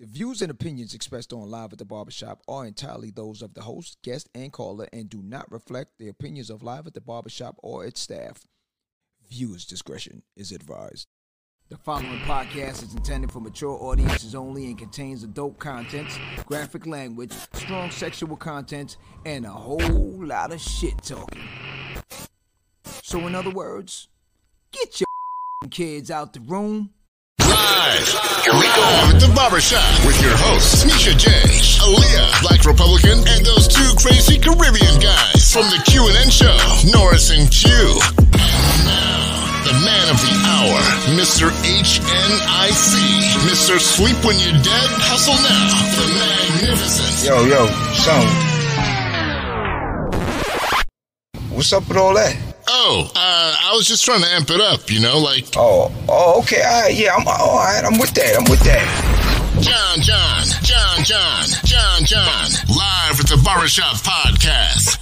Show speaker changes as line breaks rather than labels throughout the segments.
The views and opinions expressed on Live at the Barbershop are entirely those of the host, guest, and caller and do not reflect the opinions of Live at the Barbershop or its staff. Viewers' discretion is advised. The following podcast is intended for mature audiences only and contains adult content, graphic language, strong sexual content, and a whole lot of shit talking. So, in other words, get your kids out the room.
Live, here we go at the barbershop with your hosts, Misha J, Aaliyah, Black Republican, and those two crazy Caribbean guys from the Q and N show, Norris and Q. And now, the man of the hour, Mr. HNIC, Mr. Sleep When You're Dead, Hustle Now, the magnificent.
Yo, yo, son. What's up with all that?
Oh, uh, I was just trying to amp it up, you know, like
Oh, oh, okay, all right, yeah, I'm all right. I'm with that. I'm with that.
John, John, John, John, John, John, live at the Barbershop Podcast.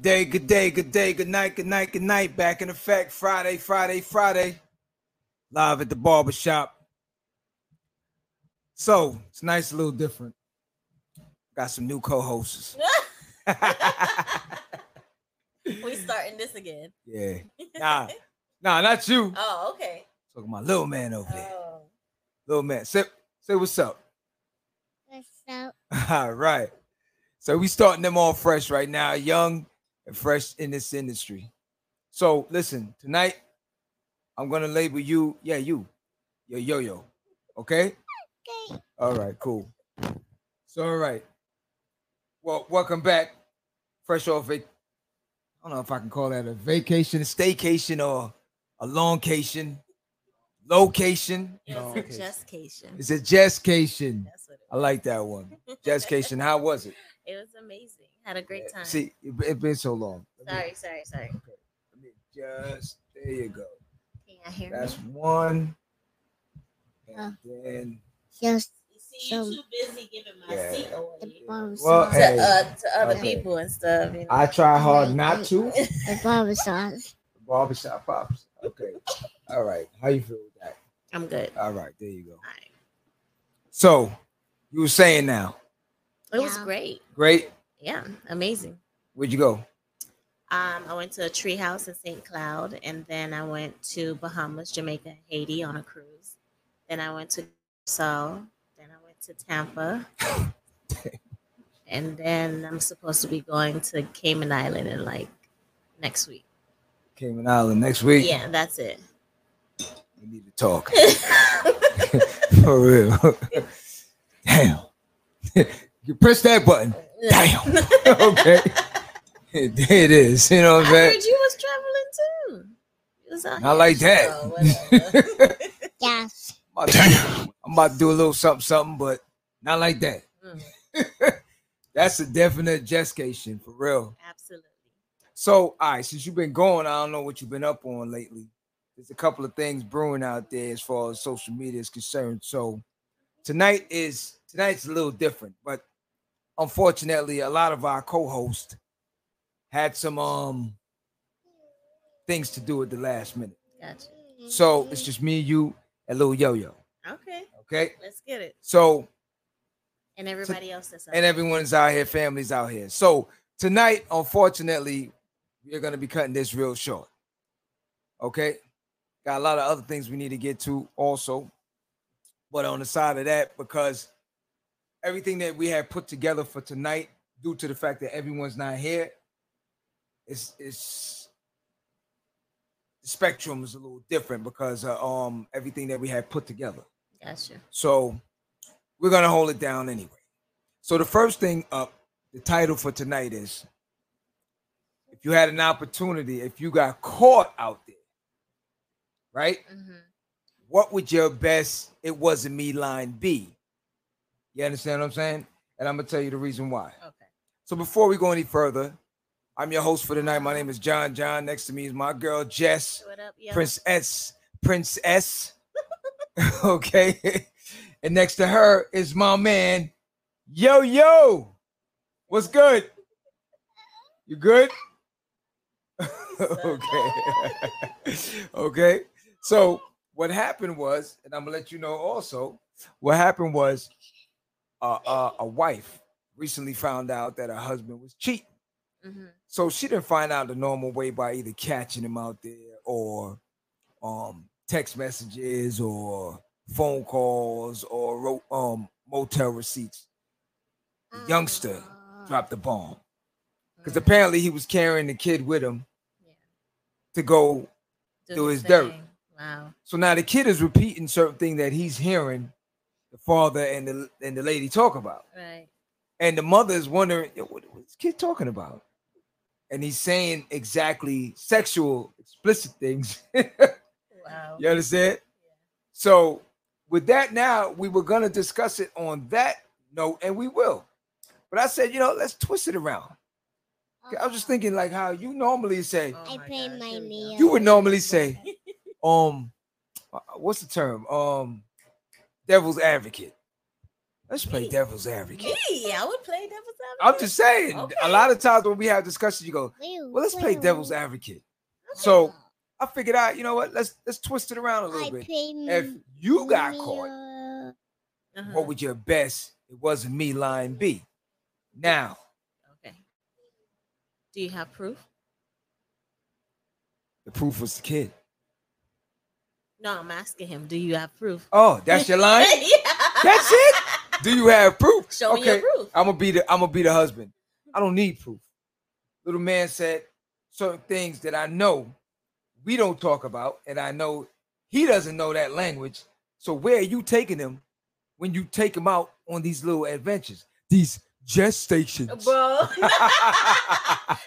Day, good day, good day, good night, good night, good night. Back in effect, Friday, Friday, Friday. Live at the barbershop. So it's nice, a little different. Got some new co-hosts.
we starting this again.
yeah. Nah, nah, not you.
Oh, okay.
Talking my little man over there.
Oh.
Little man. Say, say what's up.
What's up?
All right. So we starting them all fresh right now, young and fresh in this industry. So listen, tonight I'm gonna label you, yeah, you, your yo-yo. Okay?
Okay.
All right, cool. So all right. Well, welcome back. Fresh off vac- I don't know if I can call that a vacation, a staycation, or a longcation, location.
It's
No,
a
okay.
justcation.
It's a jestcation.
That's what
I like that one. Jestcation. How was it?
It was amazing. Had a great time.
See, it, it been so long. Let me-
sorry, sorry, sorry.
let me just there you go.
Can y'all hear
That's
me?
one.
Uh.
And then
Just
You see, too busy giving my
Yeah.
seat away.
Well,
to,
hey,
uh, to other
okay.
people and stuff. You know?
I try hard not to.
The barber sauce.
Barbershop pops. Okay. All right. How you feel with that?
I'm good.
All right. There you go.
All right.
So you were saying now,
It was great.
great.
Yeah, amazing.
Where'd you go?
Um, I went to a tree house in St. Cloud, and then I went to Bahamas, Jamaica, Haiti on a cruise. Then I went to Seoul. Then I went to Tampa. and then I'm supposed to be going to Cayman Island in like next week.
Cayman Island next week.
Yeah, that's it.
We need to talk. For real. Damn. you press that button. Damn. okay. there it is. You know what
I
I'm saying?
heard you was traveling too. Was
Not
here.
like that.
Oh.
Yes.
I'm about, to, I'm about to do a little something, something, but not like that.
Mm,
That's a definite gestation for real.
absolutely.
So, all right, since you've been going, I don't know what you've been up on lately. There's a couple of things brewing out there as far as social media is concerned. So, tonight is tonight's a little different, but unfortunately, a lot of our co-hosts had some um things to do at the last minute.
Gotcha.
So it's just me, you, and little yo-yo.
Okay,
Okay.
let's get it.
So
And everybody else that's out
and everyone's out here, families out here. So tonight, unfortunately, we're gonna be cutting this real short. Okay, got a lot of other things we need to get to also, but on the side of that, because everything that we have put together for tonight, due to the fact that everyone's not here, it's it's spectrum is a little different because of um everything that we had put together.
Gotcha.
So we're gonna hold it down anyway. So the first thing up, the title for tonight is if you had an opportunity, if you got caught out there, right?
hmm
What would your best it wasn't me line be? You understand what I'm saying? And I'm gonna tell you the reason why.
Okay.
So before we go any further, I'm your host for tonight. My name is John. John. Next to me is my girl Jess.
What up, yo?
Prince S. Prince S. okay. And next to her is my man, Yo Yo. What's good? You good? okay. okay. So what happened was, and I'm gonna let you know also, what happened was uh, uh, a wife recently found out that her husband was cheating.
Mhm.
So she didn't find out the normal way by either catching him out there or um text messages or phone calls or um motel receipts. The youngster
Ah.
dropped the bomb because
Mm.
apparently he was carrying the kid with him
Yeah.
to go.
Do
Do his dirt.
Wow.
So now the kid is repeating certain things that he's hearing the father and the and the lady talk about.
Right.
And the mother is wondering, what, what's this kid talking about? And he's saying exactly sexual, explicit things.
Wow.
you understand? So, with that, now we were going to discuss it on that note, and we will. But I said, you know, let's twist it around. I was just thinking, like, how you normally say,
Oh
I
gosh,
my
here we go.
meal.
you would normally say, um, uh, what's the term? Um, devil's advocate. Let's play devil's advocate.
Me, I would play devil's advocate.
I'm just saying.
Okay.
A lot of times when we have discussions, you go, "Well, let's play devil's advocate." So I figured out, you know what? Let's let's twist it around a little
I
bit. If you got caught.
Uh-huh.
what would your best? It wasn't me lying be. Now,
Okay. Do you have proof?
the proof was the kid.
No, I'm asking him. Do you have proof?
Oh, that's your line.
yeah.
That's it? Do you have proof?
Show me your proof.
I'm gonna be the I'm gonna be the husband. I don't need proof. Little man said certain things that I know we don't talk about, and I know he doesn't know that language. So where are you taking him when you take him out on these little adventures? These gestations.
Bro,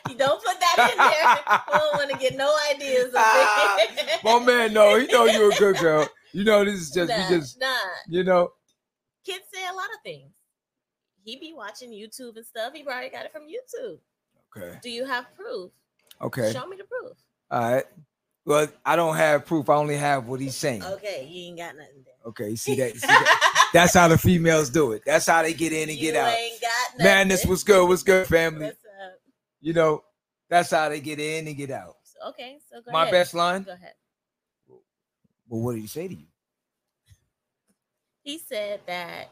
you don't put that in there. I don't want to get no ideas of it.
My man, no, he know you're a good girl. You know this is just
nah,
we just
nah.
you know.
Kids say a lot of things. He be watching YouTube and stuff. He probably got it from YouTube.
Okay.
Do you have proof?
Okay.
Show me the proof.
All right. Well, I don't have proof. I only have what he's saying.
Okay, you ain't got nothing there.
Okay, you see that? See that? That's how the females do it. That's how they get in and
you
get out.
ain't got
Man, this was good. What's good, family?
What's up?
You know, that's how they get in and get out.
Okay, so go
My
ahead.
best line.
Go ahead.
Well, what did he say to you?
He said that.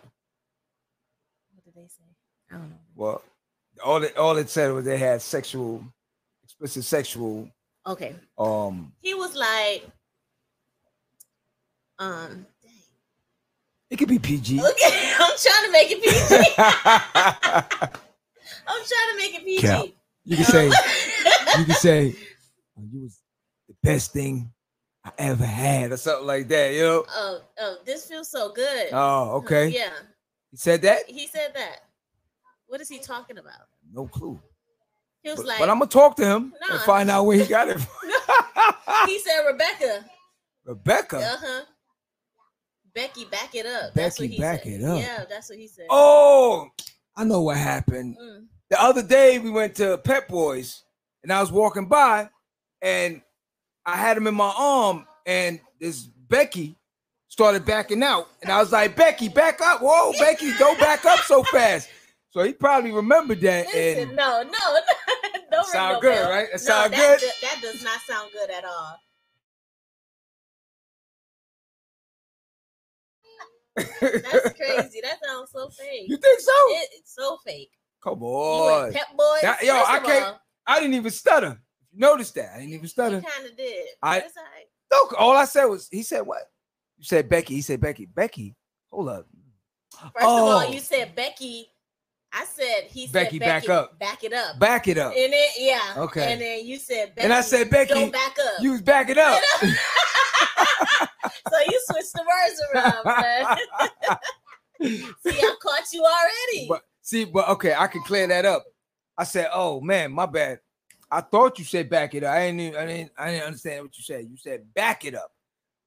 What did they say? I don't know.
Well, all it all it said was they had sexual, explicit sexual.
Okay,
Um,
he was like, um, dang.
it could be PG.
okay, I'm trying to make it PG. I'm trying to make it PG.
Cap. you can say, you can say, "Oh, you was the best thing I ever had, or something like that. You know?
oh, oh, this feels so good.
Oh, okay.
Yeah,
He said that.
he said that. What is he talking about?
No clue.
He was
But,
like,
but I'm gonna talk to him and find out where he got it from.
he said, Rebecca.
Rebecca.
Uh huh. Becky, back it up. that's what
Becky,
he
back
said.
it up.
Yeah, that's what he said.
Oh, I know what happened.
Mm.
The other day we went to Pep Boys and I was walking by and I had him in my arm and this Becky started backing out. And I was like, Becky, back up. Whoa, Becky, don't back up so fast. So he probably remembered that.
Listen,
And
no, no, no, don't
Sound
no
good,
bell.
right? That
no,
sound
that,
good?
do- That does not sound good at all. That's crazy. That sounds so fake.
you think so?
It- it's so fake.
Come on.
Pep Boys.
That- yo,
first
I can't-
all,
I didn't even stutter. You noticed that? I didn't even stutter.
kind of did.
I-
all right.
No, all I said was, he said what? You said Becky. He said Becky. Becky, hold up.
First of all,
Oh.
you said Becky. I said he said
Becky, back up.
Back it up.
Back it up.
And then yeah.
Okay.
And then you said Becky.
And I said, Becky,
don't back up.
You was backing up.
so you switched the words around, man. See, I caught you already.
but see, but okay, I can clear that up. I said, "Oh man, my bad. I thought you said back it up. I didn't, even- I didn't, I didn't understand what you said. You said back it up.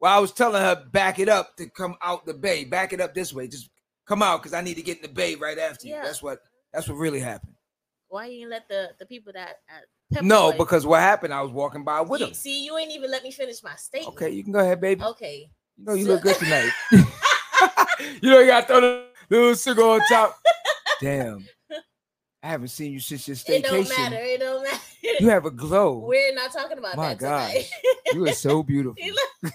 Well, I was telling her back it up to come out the bay. Back it up this way. Just come out because I need to get in the bay right after you. That's what. That's what really happened.
Why you didn't let the the people that uh,
no, because what happened? I was walking by with
You-
him.
See, you ain't even let me finish my statement.
Okay, you can go ahead, baby.
Okay.
You know you
So-
look good tonight. you know you got to throw the little cigar on top. Damn. I haven't seen you since your
It don't matter. It don't matter.
You have a glow.
We're not talking about
My
that tonight.
you are so beautiful.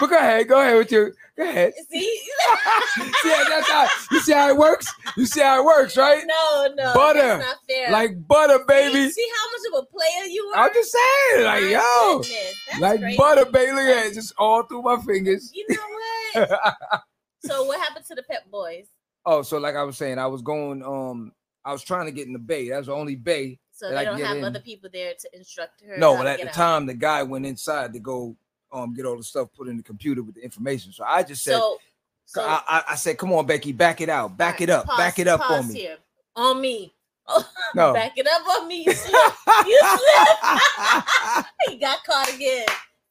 But go ahead, go ahead with your go ahead.
See?
see how that's how you see how it works? You see how it works, right?
no, no.
Butter.
That's not fair.
Like butter, baby.
See, how much of a player you are?
I'm just saying, like
My
yo,
goodness,
like
crazy.
butter, baby. Look at it, just all through my fingers.
You know what? so what happened to the Pep Boys?
oh, so like I was saying, I was going. Um, I was trying to get in the bay. That was the only bay.
So they don't have
in.
other people there to instruct her.
No, but at the
out.
time, the guy went inside to go um get all the stuff put in the computer with the information. So I just said,
So, so
I, I, I said, come on, Becky, back it out, back it up,
pause-
back it up on me.
Here. On me.
No.
back it up on me. You slip. You slip. he got caught again.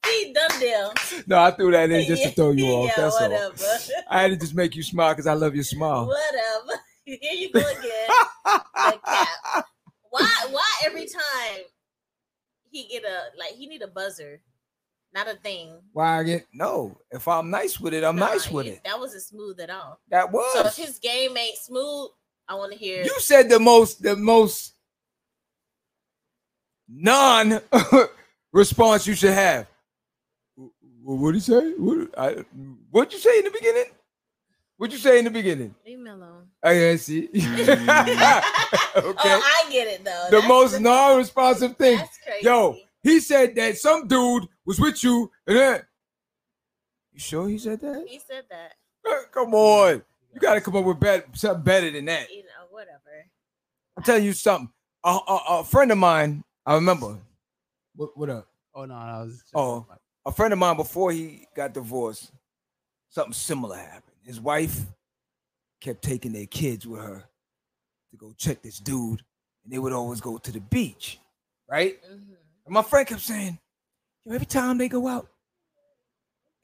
He done deal.
no, I threw that in just to throw you off.
Yeah,
That's all. I had to just make you smile because I love your smile.
Whatever. Here you go again. The cap. Why? Why every time he get a like he need a buzzer, not a thing.
Why I get no? If I'm nice with it, I'm
Nah,
nice with it.
That wasn't smooth at all.
That was.
So if his game ain't smooth, I want to hear.
you said the most, the most non response you should have. What did he say? What I, what'd you say in the beginning? What'd you say in the beginning?
Leave me alone.
Oh yeah, see. okay.
Oh, I get it though.
the
That's
most non-responsive thing.
That's crazy.
Yo, he said that some dude was with you, and then you sure he said that?
he said that.
Uh, Come on, you got to come up with bet- something better than that.
You know, whatever.
I'm telling you something. A, a, a friend of mine, I remember. What, what up?
Oh no, I was. Just
Oh. A friend of mine before he got divorced, something similar happened. His wife kept taking their kids with her to go check this dude, and they would always go to the beach, right?
Mhm.
And my friend kept saying, Yo, every time they go out,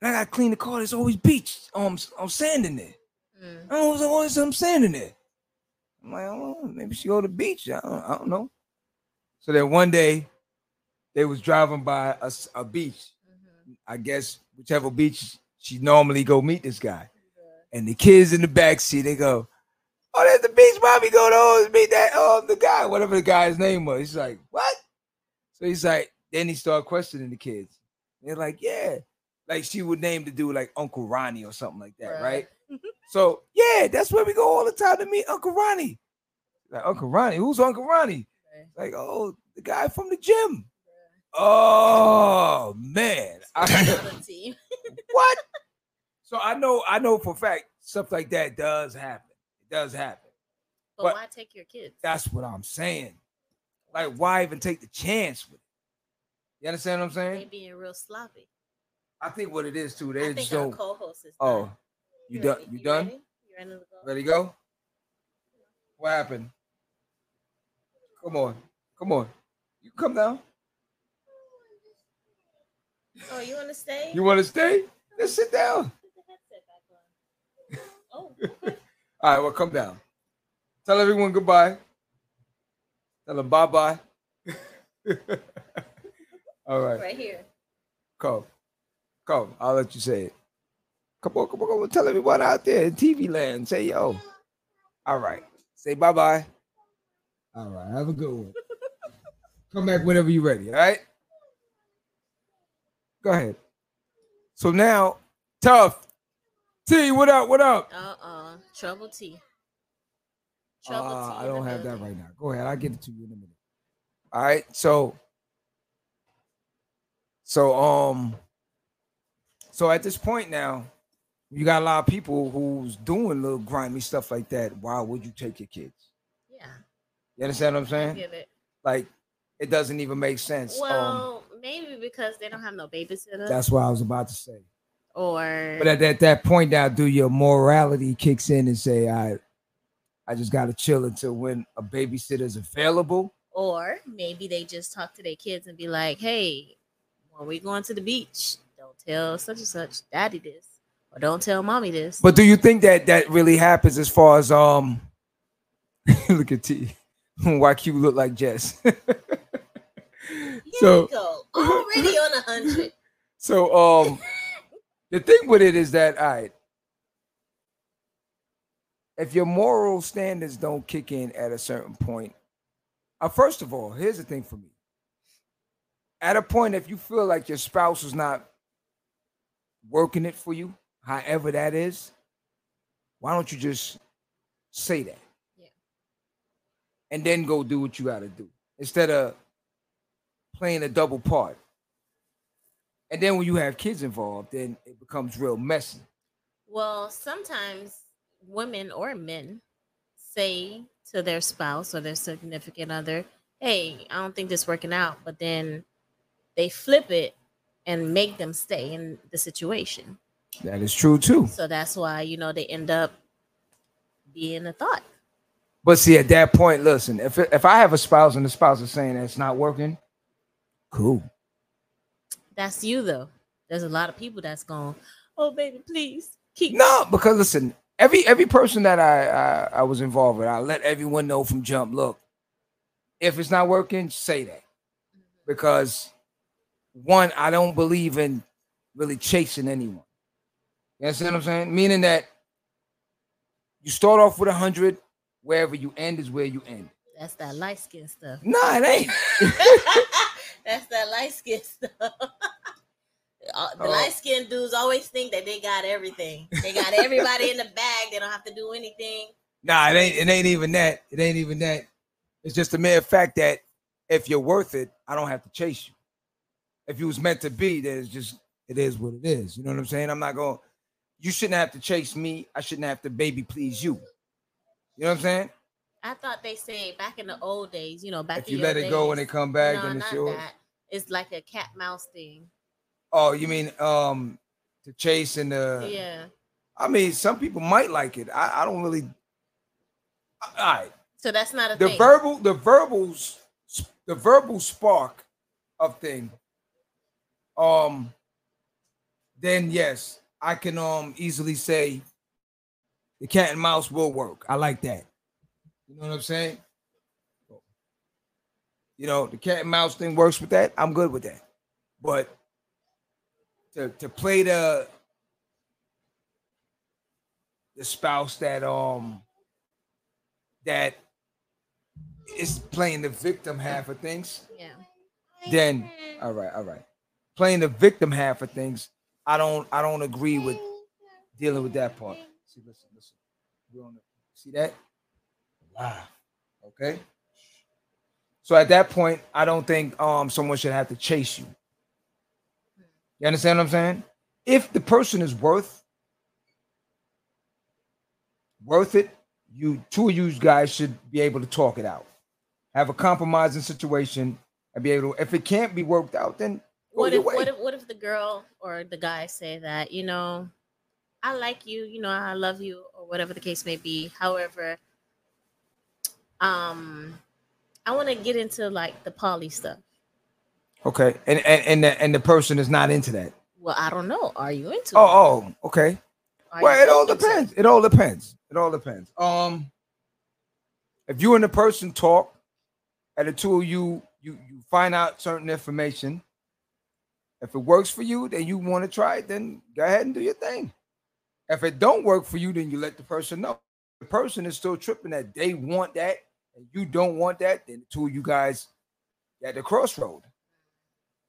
and I gotta clean the car, there's always beach, um, um sand in there.
Mm.
I always always some sand in there. I'm like, oh, maybe she go to the beach. I don't, I don't know. So then one day, they was driving by a beach.
Mhm.
I guess whichever beach she normally go meet this guy. And the kids in the back seat, they go, "Oh, that's the beach, mommy. Go to always meet that oh the guy, whatever the guy's name was." He's like, "What?" So he's like, then he started questioning the kids. They're like, "Yeah." Like she would name the dude like Uncle Ronnie or something like that, right? So yeah, that's where we go all the time to meet Uncle Ronnie. Like Uncle Ronnie, who's Uncle Ronnie?
Right.
Like, oh, the guy from the gym. Oh man, I- what? So I know, I know for a fact stuff like that does happen. It does happen.
But
But-
why take your kids?
That's what I'm saying. Like, why even take the chance with it? You understand what I'm saying?
They being real sloppy.
I think what it is too.
I
They
think
just
our co-host is.
Oh,
done.
you done?
ready?
You done?
Ready? You ready to go?
Ready to go? What happened? Come on, come on. You come down.
Oh, you want to stay?
You want to stay? Let's sit down.
Put the headset back on. Oh, okay.
All right, well, come down. Tell everyone goodbye. Tell them bye bye. All right,
right here.
come. Come. I'll let you say it. Come on, come on, come on. Tell everyone out there in TV land. Say yo. All right. Say bye bye. All right. Have a good one. come back whenever you're ready. All right. Go ahead. So now, tough. T, what up? What up?
Uh-uh. Trouble T. Trouble
Uh,
T.
I don't have that right now. Go ahead. I'll get it to you in a minute. All right. So, so um, so at this point now, you got a lot of people who's doing little grimy stuff like that. Why would you take your kids?
Yeah.
You understand what I'm saying?
get it.
Like, it doesn't even make sense. um,
Well, maybe because they don't have no babysitter.
that's what I was about to say.
Or
But at that, that point now, do your morality kicks in and say, I, I just gotta chill until when a babysitter's available.
or maybe they just talk to their kids and be like, "Hey, when we going to the beach, don't tell such and such daddy this, or don't tell mommy this."
But do you think that that really happens as far as um? look at T. Why Q look like Jess? So
already on a hundred.
so um, the thing with it is that all right. if your moral standards don't kick in at a certain point, uh, first of all, here's the thing for me. At a point, if you feel like your spouse is not working it for you, however that is, why don't you just say that?
Yeah.
And then go do what you got to do instead of playing a double part. And then when you have kids involved, then it becomes real messy.
Well, sometimes women or men say to their spouse or their significant other, Hey, I don't think this working out, but then they flip it and make them stay in the situation.
That is true too.
So that's why, you know, they end up being a thought.
But see, at that point, listen, if if I have a spouse and the spouse is saying that it's not working, cool.
That's you though. There's a lot of people that's going, Oh baby, please keep
No, because listen, every every person that I, I I was involved with, I let everyone know from jump. Look, if it's not working, say that, mm-hmm. because one, I don't believe in really chasing anyone. You understand what I'm saying? Meaning that you start off with a hundred, wherever you end is where you end.
That's that light skin stuff.
No, it ain't.
That's that light skin stuff. Uh, the
Oh.
light skinned dudes always think that they got everything. They got everybody in the bag. They don't have to do anything.
Nah, it ain't. It ain't even that. It ain't even that. It's just a mere fact that if you're worth it, I don't have to chase you. If you was meant to be, then it's just it is what it is. You know what I'm saying? I'm not going. You shouldn't have to chase me. I shouldn't have to baby please you. You know what I'm saying?
I thought they say back in the old days, you know, back
if you let it go and
days-
it come back,
no,
then it's yours.
that. It's like a cat mouse thing.
Oh, you mean um to chase and the?
yeah.
I mean, some people might like it. I, I don't really. All right.
So that's not a
the
thing.
verbal the verbals the verbal spark of thing um then yes i can um easily say the cat and mouse will work i like that you know what i'm saying you know the cat and mouse thing works with that i'm good with that but to to play the the spouse that um that is playing the victim half of things,
yeah.
then all right, all right. Playing the victim half of things, I don't I don't agree with dealing with that part. See, listen, listen. We on the, see that? Wow. Okay. So at that point, I don't think um someone should have to chase you. You understand what I'm saying? If the person is worth worth it, you two of you guys should be able to talk it out. Have a compromising situation and be able to if it can't be worked out, then
What if what if what if the girl or the guy say that, you know, I like you, you know, I love you, or whatever the case may be. However, um, I want to get into like the poly stuff.
okay. And and and the, and the person is not into that.
Well, I don't know. Are you into? it?
Oh, oh, okay.
Are
well, it all depends. It all depends. It all depends. Um, if you and the person talk, and the two of you you you find out certain information. If it works for you, then you want to try it. Then go ahead and do your thing. If it don't work for you, then you let the person know. The person is still tripping that they want that and you don't want that. Then the two of you guys at the crossroad.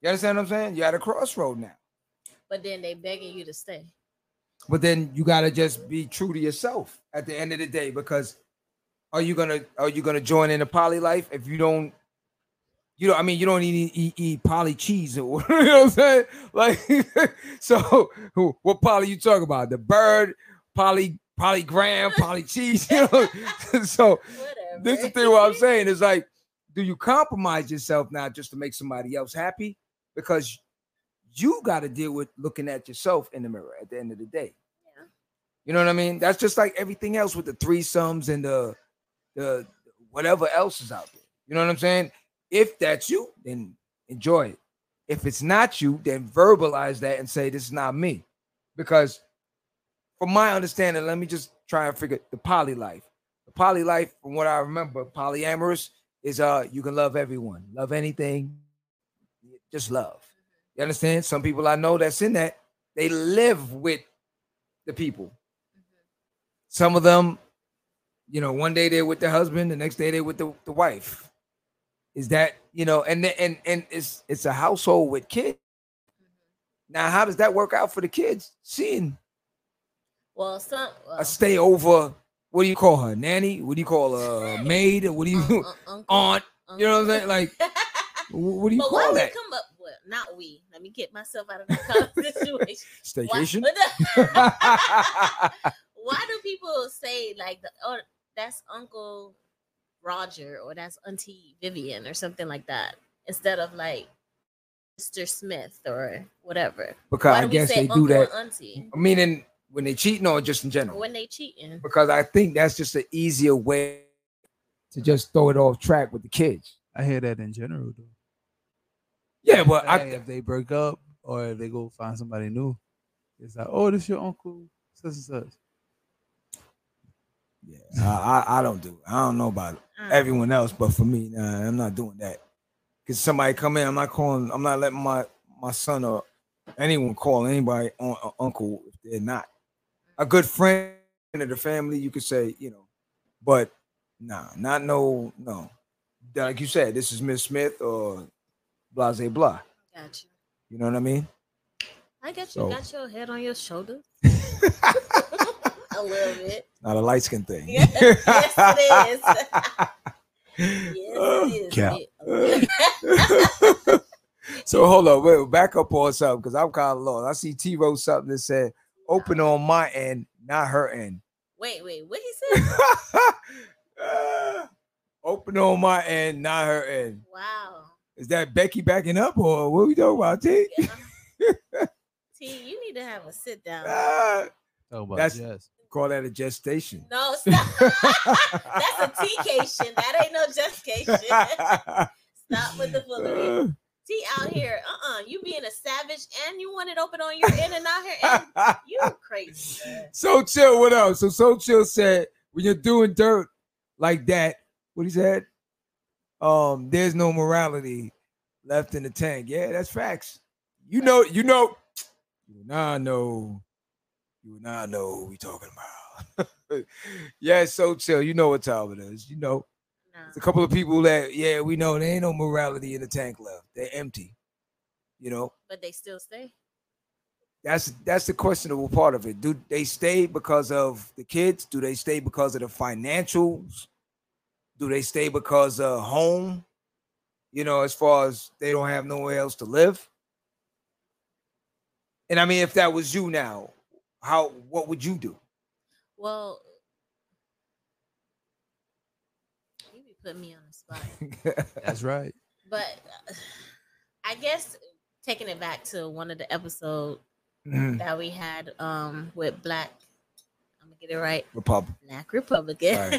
You understand what I'm saying? You're at a crossroad now.
But then they begging you to stay.
But then you gotta just be true to yourself at the end of the day because are you gonna are you gonna join in a poly life if you don't you know I mean you don't eat eat, eat poly cheese or you know what I'm saying like so what poly you talking about the bird poly polygram poly cheese you know so
Whatever.
This is the thing what I'm saying is like, do you compromise yourself now just to make somebody else happy? Because you got to deal with looking at yourself in the mirror at the end of the day.
Yeah.
You know what I mean? That's just like everything else with the threesomes and the the whatever else is out there. You know what I'm saying? If that's you, then enjoy it. If it's not you, then verbalize that and say this is not me. Because from my understanding, let me just try and figure the poly life. Poly life, from what I remember, polyamorous is uh you can love everyone, love anything, just love. You understand? Some people I know that's in that they live with the people. Some of them you know, one day they're with the husband, the next day they're with the, the wife. Is that you know, and and and it's it's a household with kids. Now, how does that work out for the kids? Seeing
Well, some well,
a stay over, what do you call her? Nanny? What do you call her? Maid? What do you
un- uh, un- uh, uncle,
aunt? You know what I'm saying? Like, uh-huh. what do you
but why
call
we
that?
come up? Well, not we. Let me get myself out of that kind of situation. Why,
Staycation?
why do people say like the oh that's Uncle Roger or that's Auntie Vivian or something like that instead of like Mr. Smith or whatever?
because
Why
I
do we
guess
say
they do that.
auntie
Meaning when they cheating or just in general?
when they cheating?
Because I think that's just an easier way to just throw it off track with the kids.
I hear that in general though.
Yeah, but
Like,
I
if they break up or if they go find somebody new, it's like, oh, this your uncle, such and such.
yeah, I, I I don't do. I don't know about
Uh,
everyone else, but for me, nah, I'm not doing that. Cause somebody come in, I'm not calling. I'm not letting my my son or anyone call anybody on uh, uncle if they're not a good friend of the family. You could say, you know, but nah, not no no. Like you said, this is Miss Smith or blase blah.
got you.
You know what I mean?
I got
So-
you got your head on your shoulders a little bit.
Not a light skin thing.
Yes, yes, it is. Yes, it is.
cap.
So hold on, wait, back up on something because I'm kind of lost. I see T wrote something that said open on my end, not her end.
Wait, wait, what he said?
Uh, open on my end, not her end.
Wow.
Is that Becky backing up or what we talking about, T?
Yeah. T, you need to have a sit down.
Talk about
That's-
Jess.
call that a gestation.
No, stop. That's a T-cation. That ain't no gestation. Stop with the foolery.
Uh,
T out here, uh-uh. You being a savage and you want it open on your end and out here. end. You crazy. man.
so chill, what else? So so chill said when you're doing dirt like that, what he said, um, there's no morality left in the tank. Yeah, that's facts. You know, you know, you and I know, you and I know who we talking about. yeah, so chill. You know what time it is. You know,
No.
There's a couple of people that, yeah, we know there ain't no morality in the tank left. They're empty. You know,
But they still stay.
that's that's the questionable part of it. Do they stay because of the kids? Do they stay because of the financials? Do they stay because of home? You know, as far as they don't have nowhere else to live. And I mean, if that was you now, how what would you do?
Well, putting me on the spot.
That's right.
But I guess taking it back to one of the episodes
Mhm.
that we had um with Black, I'm gonna get it right,
Republic.
Black Republican.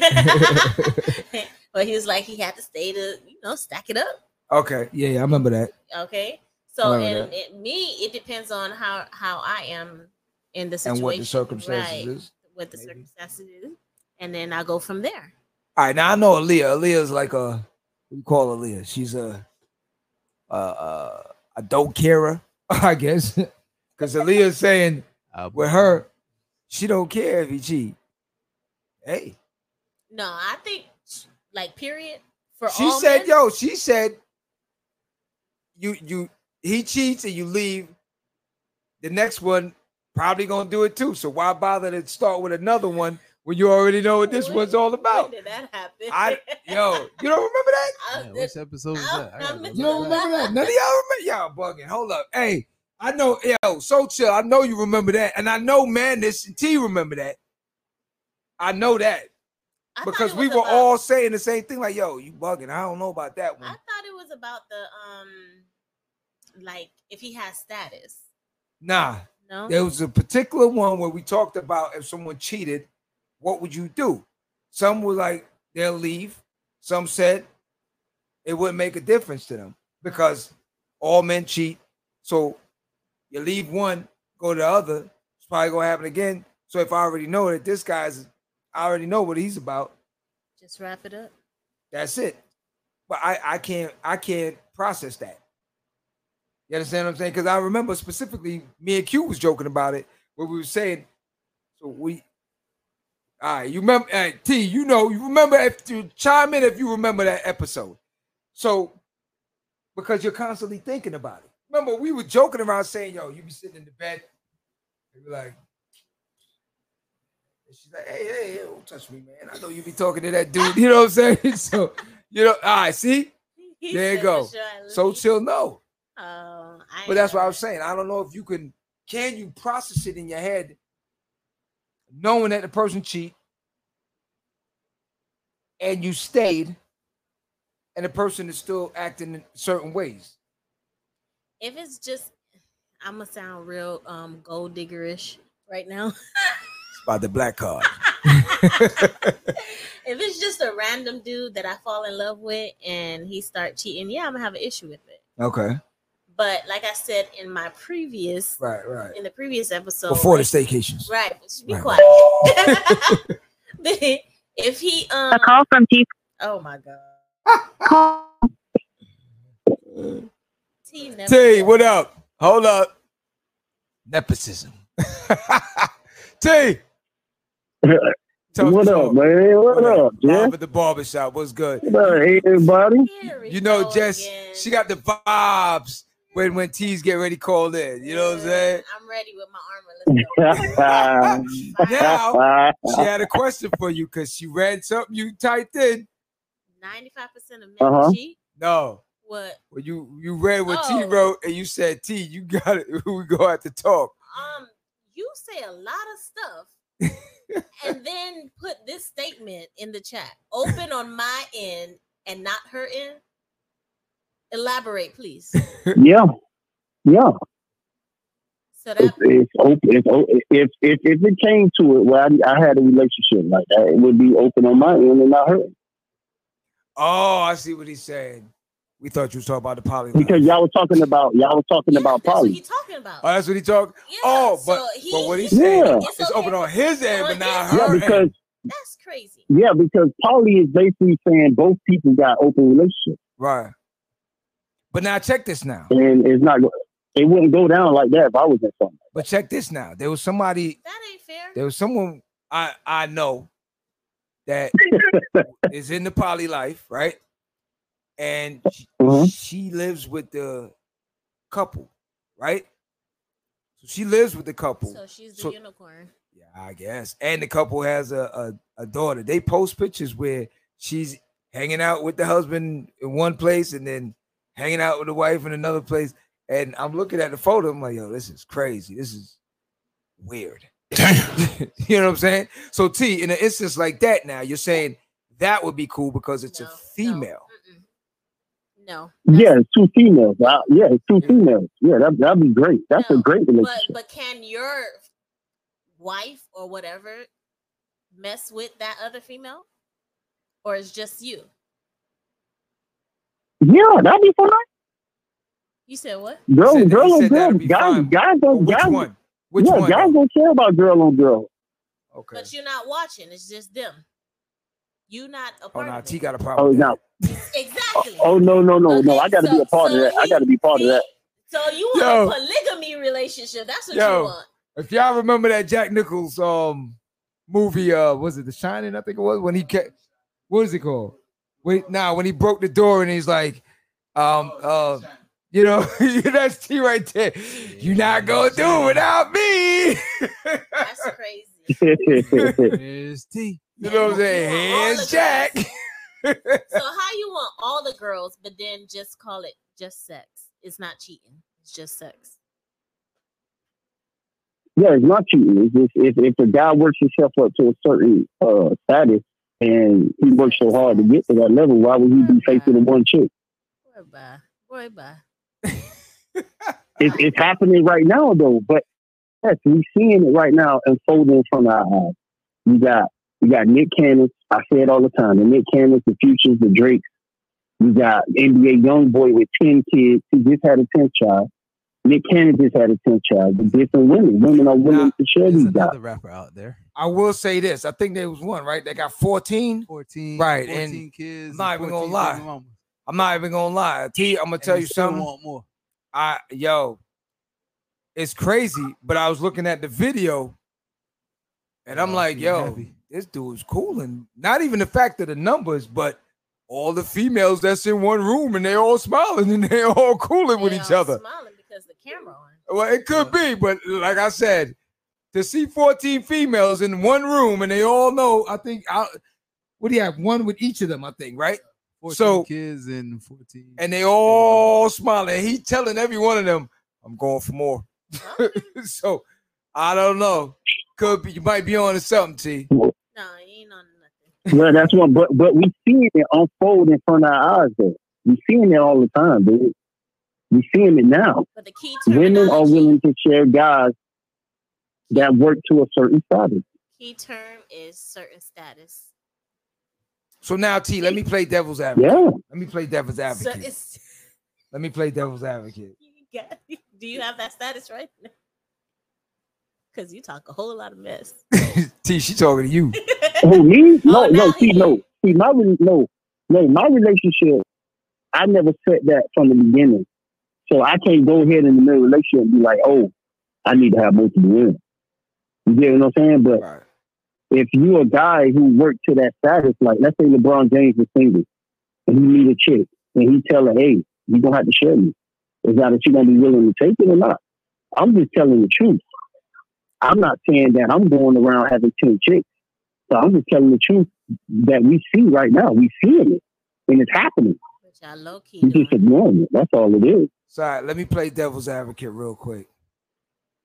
but he was like he had to stay to you know stack it up.
Okay. Yeah, yeah, I remember that.
Okay, so and it, me, it depends on how how I am in the situation
And what the circumstances
right,
is.
what the
maybe.
circumstances is, and then I go from there.
All right, now I know Aaliyah. Aaliyah's like a what you call Aaliyah? She's a a a, a dope carer, I guess. Because Aaliyah's saying
Uh,
with her, she don't care if he cheat. Hey,
No, I think like period for
she
all
said,
men,
yo, she said, you you he cheats and you leave. The next one probably gonna do it too. So why bother to start with another one when you already know what this
When-
one's all
When
about?
did that happen?
I yo, you don't remember that?
Man, which episode was that? I
You don't remember that? None of y'all remember? Y'all bugging. Hold up. Hey, I know, yo, so chill. I know you remember that. And I know Madness and T remember that. I know that.
I
Because we were
about-
all saying the same thing, like, yo, you bugging. I don't know about that one.
I thought it was about the um, like if he has status.
Nah.
No,
There was a particular one where we talked about if someone cheated, what would you do? Some were like, they'll leave. Some said it wouldn't make a difference to them because all men cheat. So you leave one, go to the other, it's probably gonna happen again. So if I already know that this guy's, I already know what he's about.
just wrap it up.
That's it. But I, I can't, I can't process that. You understand what I'm saying? Because I remember specifically, me and Q was joking about it, where we were saying, so we, All right, you remember uh, T? You know, you remember if you chime in if you remember that episode. So, because you're constantly thinking about it. Remember, we were joking around saying, "Yo, you be sitting in the bed, you be like." and she's like, hey, hey, hey, don't touch me, man. I know you be talking to that dude. You know what I'm saying? So, you know, all right, see?
He
There you go.
"Michelle,
So
leave."
she'll know.
Oh, I
But that's
ain't
what I was saying. I don't know if you can can you process it in your head knowing that the person cheat and you stayed and the person is still acting in certain ways.
If it's just, I'm gonna sound real um gold diggerish right now.
It's by the black card.
if it's just a random dude that I fall in love with and he start cheating, yeah, I'm gonna have an issue with it.
okay.
But like I said in my previous,
Right, right.
in the previous episode,
Before the
like-
staycations.
right? Just be
Right.
quiet. if he um,
A call from T.
oh my god, T
T, what up? Hold up. Nepotism. T. Talk
what up, man? What, up,
Live
Jess?
at the barbershop. What's good?
What up, hey, everybody?
You know, Jess,
again.
she got the vibes when when T's get ready called in. You know what I'm saying?
I'm ready with my armor.
Now she had a question for you because she read something you typed in.
Ninety-five percent of men
Uh-huh.
cheat.
No,
What?
when you you read what T
Oh.
wrote and you said T, you got it. We go have to talk.
Um, you say a lot of stuff, and then put this statement in the chat. Open on my end and not her end. Elaborate, please.
yeah, yeah.
So
It's,
that
it's open. It's, o- if if if it came to it, where I, I had a relationship like that, it would be open on my end and not hers.
Oh, I see what he's saying. We thought you was talking about the poly.
Because y'all was talking about y'all was talking
yeah,
about
that's what
poly.
he talking about.
Oh, that's what he talking.
yeah,
Oh, but
so he-
but what he's
he-
saying
Yeah.
it's,
it's
open on his end, but not
his
her
Yeah,
end.
because
That's crazy.
yeah, because poly is basically saying both people got open relationships,
Right. But now check this now.
and it's not. It wouldn't go down like that if I was in something.
But check this now. There was somebody.
That ain't fair.
There was someone I I know that is in the poly life, right? And she,
Mhm.
she lives with the couple, right? So she lives with the couple.
So she's the
So-
unicorn.
Yeah, I guess. And the couple has a, a, a daughter. They post pictures where she's hanging out with the husband in one place and then hanging out with the wife in another place. And I'm looking at the photo. I'm like, yo, this is crazy. This is weird.
Damn.
you know what I'm saying? So T, in an instance like that, now you're saying that would be cool because it's
No,
a female.
mm-mm. No.
Yeah, it's two females. I, yeah, it's two females. Yeah, that that'd be great. That's
No,
a great
But
relationship.
but can your wife or whatever mess with that other female? Or it's just you?
Yeah, that'd be fine.
You said what?
Girl,
said
girl on girl. Guys,
fine.
guys don't.
which
guys,
one? Which
yeah,
one?
guys don't care about girl on girl.
Okay.
But you're not watching. It's just them. You not a
Oh
part
no,
of
T got a problem.
Oh, no.
that.
Exactly.
Oh no, no, no, no! I got to be a part
so
of that. I got to be part of that.
So you want
Yo.
a polygamy relationship? That's what
Yo.
you want.
If y'all remember that Jack Nichols um movie, uh, was it The Shining? I think it was when he kept. What is it called? Wait, now when he broke the door and he's like, um, uh, you know, that's T right there. You're not gonna do it without me.
That's crazy.
There's T.
you know what I'm saying?
You
Here's Jack.
So how you want all the girls, but then just call it just sex? It's not cheating. It's just sex.
yeah, it's not cheating. It's just if if a guy works himself up to a certain uh, status and he worked so hard to get to that level, why would he be facing the one chick?
Boy, bye. Boy, bye.
It's, it's happening right now though. But yes, we're seeing it right now unfolding in front of our eyes. You got you got Nick Cannon. I say it all the time. The Nick Cannons, the Futures, the Drakes. You got NBA YoungBoy with ten kids. He just had a tenth child. Nick Cannon just had a tenth child. The different women. Women are willing
Nah,
to share
There's
these guys.
another rapper out there.
I will say this. I think there was one right. They got 14.
14,
Right,
14
and
kids.
I'm not even gonna lie. I'm not even gonna lie. T, I'm gonna
And
tell you something.
Want more.
I yo, it's crazy. But I was looking at the video, and I'm
Oh,
like, yo,
happy.
this dude's cool, and not even the fact of the numbers, but all the females that's in one room and they all smiling and they all cooling with
They
each other.
Smiling because the camera on.
Well, it could uh-huh. be, but like I said, to see 14 females in one room and they all know, I think, I, what do you have? One with each of them, I think, right?
14
So-
kids and 14.
And they all smiling. He telling every one of them, I'm going for more. so I don't know. Could be, you might be on to something, T.
No, he ain't on nothing.
Well, that's one. But but we seeing it unfold in front of our eyes. Though we seeing it all the time, dude. We seeing it now.
But the key
Women are willing to share guys that work to a certain status.
key term is certain status.
So now, T, let me play devil's advocate.
Yeah.
Let me play devil's advocate.
it's
let me play devil's advocate.
do you have that status right? Now? Because you talk a whole lot of mess.
T, she talking to you.
Who me? No,
Oh,
no.
now
See, no. See, my no, no. My relationship. I never said that from the beginning, so I can't go ahead in the middle of the relationship and be like, "Oh, I need to have multiple women." You get what I'm saying? But
Right.
if you a guy who worked to that status, like let's say LeBron James is single and he meet a chick and he tell her, hey, you gonna have to share me. Is that that you gonna be willing to take it or not? I'm just telling the truth. I'm not saying that I'm going around having 10 chicks. So I'm just telling the truth that we see right now. We seeing it and it's happening.
Which I low key
You just ignoring it. That's all it is.
Sorry, let me play devil's advocate real quick.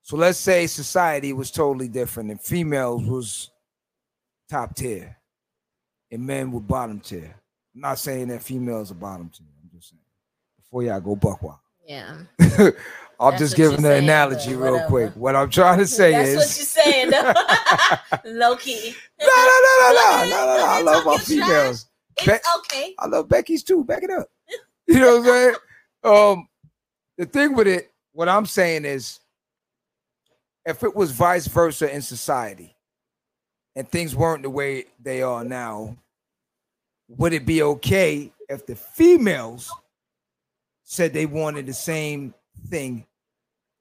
So let's say society was totally different and females was top tier and men were bottom tier. I'm not saying that females are bottom tier. I'm just saying before y'all go buck wild.
Yeah.
I'm
That's
just giving the analogy real
whatever.
quick. What I'm trying to say
That's
is
what you're saying. low key.
no, no, no, no, no, no, no, no. I love my females. Be-
It's okay.
I love Becky's too. Back it up. You know what I'm saying? Um, the thing with it, what I'm saying is, if it was vice versa in society, and things weren't the way they are now, would it be okay if the females said they wanted the same thing,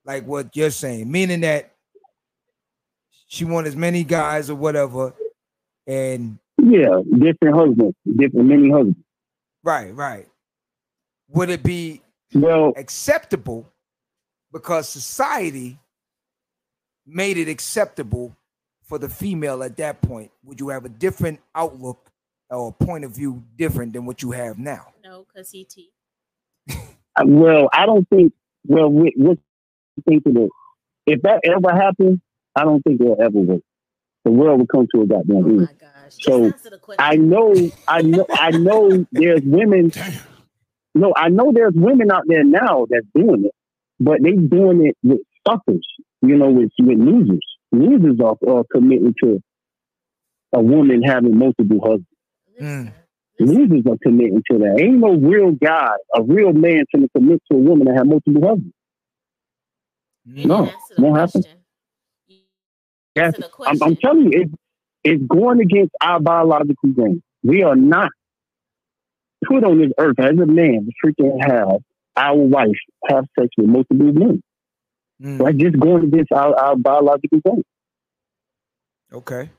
like what you're saying, meaning that she wanted as many guys or whatever, and
Yeah, different husbands, different many husbands.
right, right. Would it be
Well,
acceptable because society made it acceptable for the female at that point would you have a different outlook or point of view different than what you have now
No, because he T.
I- well, I don't think. Well, what, what you think of it? If that ever happened, I don't think it'll ever work. The world will come to a goddamn
Oh
end.
my gosh.
So,
answer the question.
I know, I know, I know. There's women. No, I know there's women out there now that's doing it, but they doing it with suckers. You know, with with losers. Losers are, are committing to a woman having multiple husbands.
Mm.
Losers are committing to that. Ain't no real guy, a real man, to commit to a woman that have multiple husbands.
You
No,
didn't answer the
won't happen.
question. You
Yes,
answer the
I'm. I'm telling you, it's, it's going against our biological brain. We are not put on this earth as a man to freaking have our wife have sex with multiple men.
Mm,
That's just going against our, our biological brain.
okay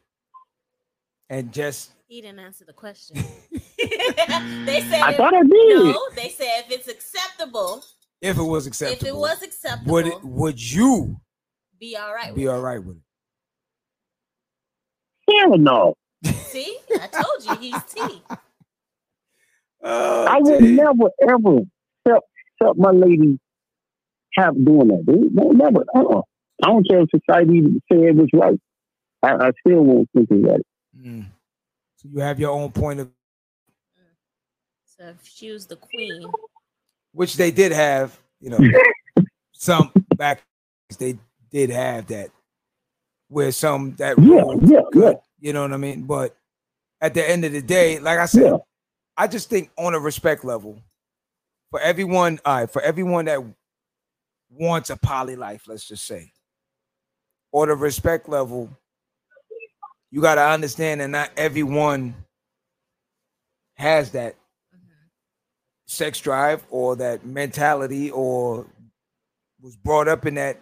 and just
He didn't answer the question. they said
I
if-
thought I did.
no. They said if it's acceptable,
if it was acceptable
if it was acceptable,
would it would you
be all right.
be
with
all right with it
Hell no.
See, I told you he's T.
Oh,
I would
gee.
never, ever help, help my lady have doing that. Dude. No, never. Uh-uh. I don't care if society said it was right. I, I still won't think it's right.
Mm. so you have your own point of
So if she was the queen,
which they did have you know some back they did have that where some that
Yeah, yeah,
good,
yeah.
you know what I mean? But at the end of the day, like I said,
Yeah.
I just think on a respect level, for everyone, all right, for everyone that wants a poly life, let's just say, or the respect level, you got to understand that not everyone has that mm-hmm. sex drive or that mentality or was brought up in that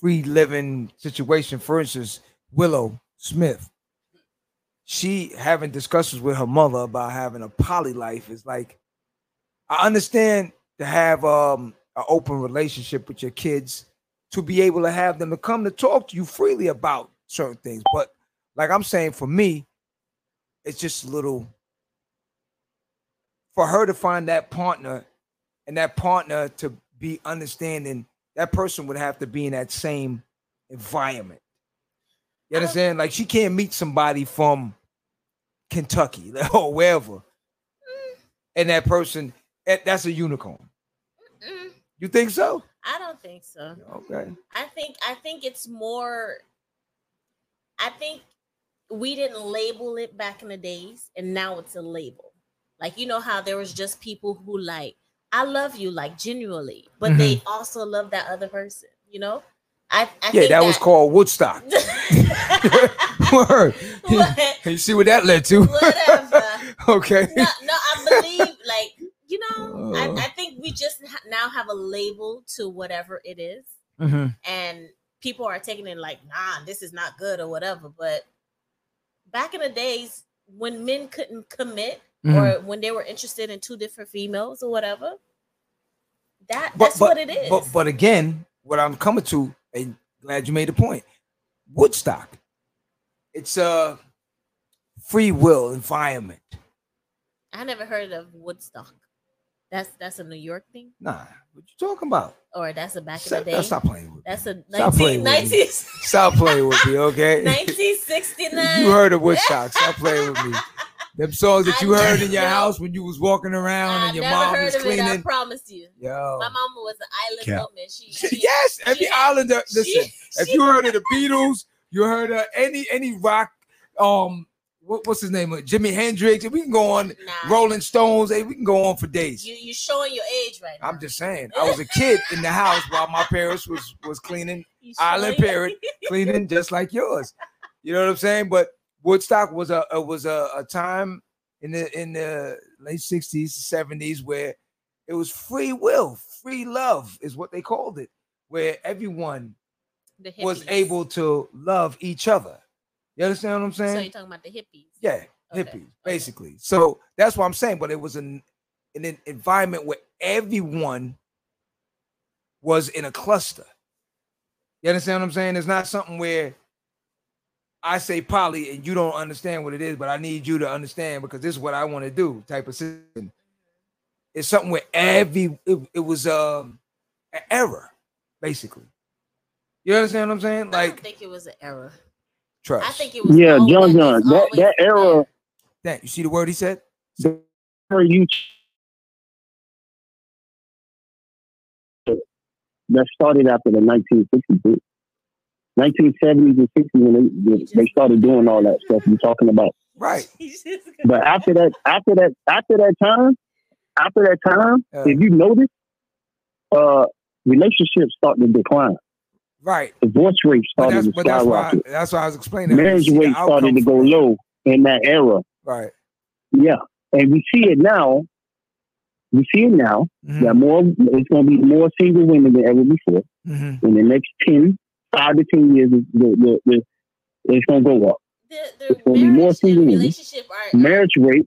free living situation. For instance, Willow Smith. She having discussions with her mother about having a poly life is like I understand to have um an open relationship with your kids to be able to have them to come to talk to you freely about certain things. But like I'm saying, for me, it's just a little for her to find that partner and that partner to be understanding, that person would have to be in that same environment. You understand? Like she can't meet somebody from Kentucky or wherever, and that person that's a unicorn.
Mm,
You think so?
I don't think so.
Okay.
I think I think it's more I think we didn't label it back in the days and now it's a label. Like you know how there was just people who like I love you like genuinely, but they also love that other person, you know? I, I
Mm-hmm. Yeah, that, was called Woodstock. Word.
What-
you see what that led to?
Whatever.
okay.
no, no, I believe like you know,
Uh.
I, I think we just now have a label to whatever it is.
Mhm.
and people are taking it like, nah, this is not good or whatever. But back in the days when men couldn't commit
Mhm.
or when they were interested in two different females or whatever, that
But-
that's
but-
what it is.
But but again, what I'm coming to, and glad you made the point. Woodstock. It's a free will environment.
I never heard of Woodstock. That's that's a New York thing,
Nah, what you talking about?
or that's a back
Stop,
in the day.
stop playing with me.
That's a
Stop playing
19,
with me.
19
Stop playing with me, okay?
1969.
you heard of Woodstock. Stop playing with me. Them songs that
I
you heard in your
never-
house when you was walking around
I
and your
never
mom
heard
was
of it. I promise you.
Yo.
My mama was an island
Cap.
woman. She, she
yes, every
she-
islander. Listen,
she-
if
she-
you heard of the Beatles, you heard of any any rock, um, what, what's his name? Jimi Hendrix. We can go on.
Nah.
Rolling Stones. Hey, we can go on for days.
You you showing your age right now.
I'm just saying. I was a kid in the house while my parents was was cleaning, Island
showing-
Parrot. cleaning just like yours. You know what I'm saying? But Woodstock was a it was a, a time in the in the late 60s, 70s where it was free will, free love is what they called it, where everyone was able to love each other. You understand what I'm saying?
So you're talking about the hippies?
yeah,
Okay,
hippies,
okay.
basically. So that's what I'm saying. But it was an in an environment where everyone was in a cluster. You understand what I'm saying? It's not something where I say poly and you don't understand what it is, but I need you to understand because this is what I want to do type of system. It's something where every it, it was um an error, basically. You understand what I'm saying?
Like, I don't
Like
think it was an error.
trust.
I think it was.
Yeah,
always-
John John. That that
error.
that you see the word he said?
the era you that started after the 1960s. 1970s and 60s when they, they started doing all that stuff you're talking about.
Right.
But after that, after that, after that time, after that time,
Uh.
if you notice, uh, relationships start to decline.
Right.
Divorce rates
But
started to
but that's why
skyrocket.
that's why I was explaining.
Marriage
See
rates started to go low in that era.
Right.
Yeah, and we see it now. We see it now. There are more. It's going to be more single women than ever before.
Mhm.
In the next 10, 5 to ten years, the, the, the, it's going to go up.
The,
It's
the
gonna be more
marriage and
single women.
relationship are
Marriage rate,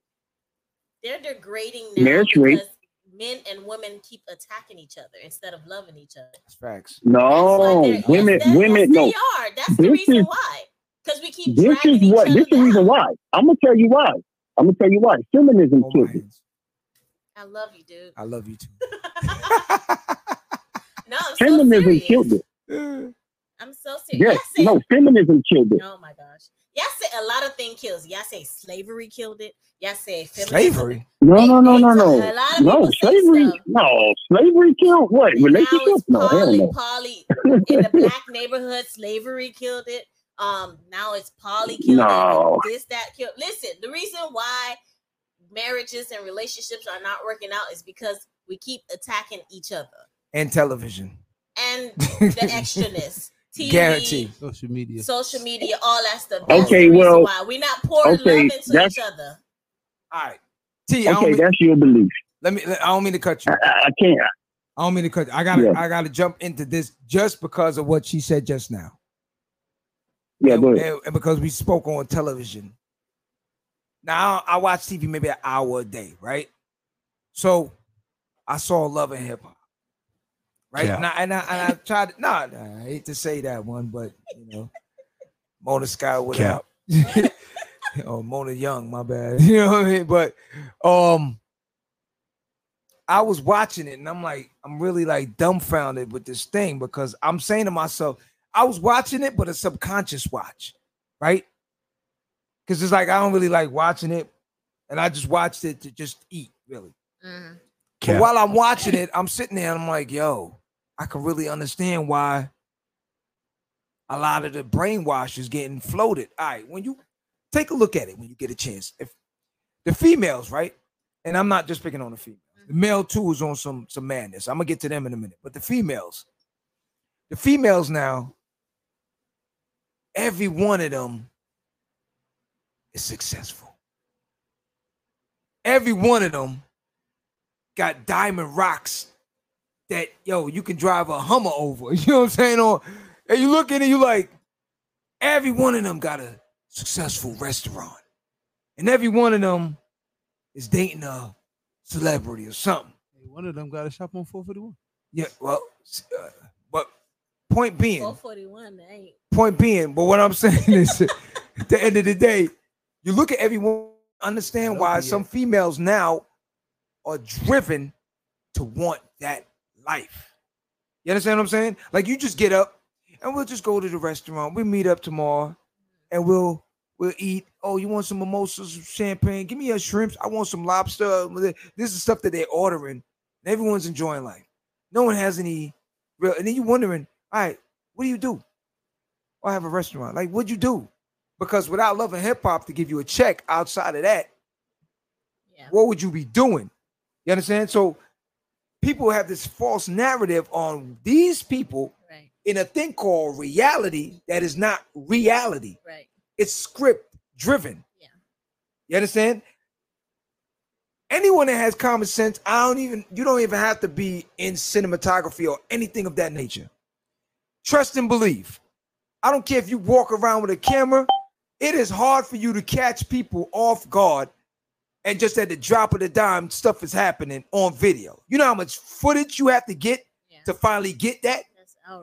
they're degrading now
Marriage
because
rate.
men and women keep attacking each other instead of loving each other.
That's facts.
no,
That's why they're-
women,
yes,
women,
yes,
no.
They are. That's the
This
reason
is-
why. Because we keep
This is what. This is the reason why. I'm gonna tell you why. I'm gonna tell you why. Feminism
Hold my
killed it.
I love you, dude.
I love you too.
No, I'm
Feminism
serious.
killed it.
I'm so serious.
Yes,
Y'all say-
no, feminism killed it.
Oh my gosh. Y'all say a lot of things kills. Y'all say slavery killed it. Y'all say feminism.
Slavery.
No, no, no, no,
A
no.
lot of
No,
people
slavery. No, slavery killed what? Relationships?
it's
No, hell
poly,
no.
poly in the black neighborhood, slavery killed it. Um, now it's poly killed
No.
it. This, that killed. Listen, the reason why marriages and relationships are not working out is because we keep attacking each other
And television.
and the extraness. TV,
Guarantee.
Social media.
social media, all that stuff. That's
Okay, well,
why we're not pouring
okay,
love into each other.
All right. T, I don't
Okay,
mean,
that's your belief.
let me I don't mean to cut you.
I, I I can't.
I don't mean to cut you. I gotta
Yeah.
I gotta jump into this just because of what she said just now.
Yeah,
and,
go ahead.
and- and because we spoke on television Now I watch TV maybe an hour a day, right? So I saw Love and Hip Hop, right?
Yeah.
And, I, and, I, and I tried. To, nah, nah, I hate to say that one, but you know, Mona Scott, what
Yeah.
up? oh, Mona Young, my bad. You know what I mean? But um, I was watching it and I'm like, I'm really like dumbfounded with this thing because I'm saying to myself, I was watching it, but a subconscious watch, right? Because it's like I don't really like watching it, and I just watched it to just eat, really.
Mhm.
But
Cap.
while I'm watching it, I'm sitting there and I'm like, yo, I can really understand why a lot of the brainwash is getting floated. All right, when you take a look at it, when you get a chance, if the females, right? And I'm not just picking on the females. The mm-hmm. male too is on some some madness. I'm gonna get to them in a minute. But the females, the females now, every one of them is successful. Every one of them got diamond rocks that yo you can drive a Hummer over. You know what I'm saying? Or and you look at it, you like every one of them got a successful restaurant, and every one of them is dating a celebrity or something.
Hey, One of them got a shop on 441.
Yeah, well, uh, but point being,
441 ain't.
point being, but what I'm saying is, at the end of the day, you look at everyone, understand why some
it.
females now are driven to want that life. You understand what I'm saying? Like you just get up and we'll just go to the restaurant. We meet up tomorrow and we'll we'll eat. Oh, you want some mimosas, champagne? Give me a shrimps. I want some lobster. This is stuff that they're ordering. And everyone's enjoying life. No one has any real. And then you're wondering, all right, what do you do? Oh, I have a restaurant. Like, what'd you do? Because without love and hip hop to give you a check outside of that,
Yeah.
what would you be doing? You understand? So people have this false narrative on these people
Right.
in a thing called reality that is not reality.
Right.
It's script driven.
Yeah.
You understand? Anyone that has common sense, I don't even you don't even have to be in cinematography or anything of that nature. Trust and believe. I don't care if you walk around with a camera, it is hard for you to catch people off guard and just at the drop of the dime, stuff is happening on video. You know how much footage you have to get
Yeah.
to finally get that?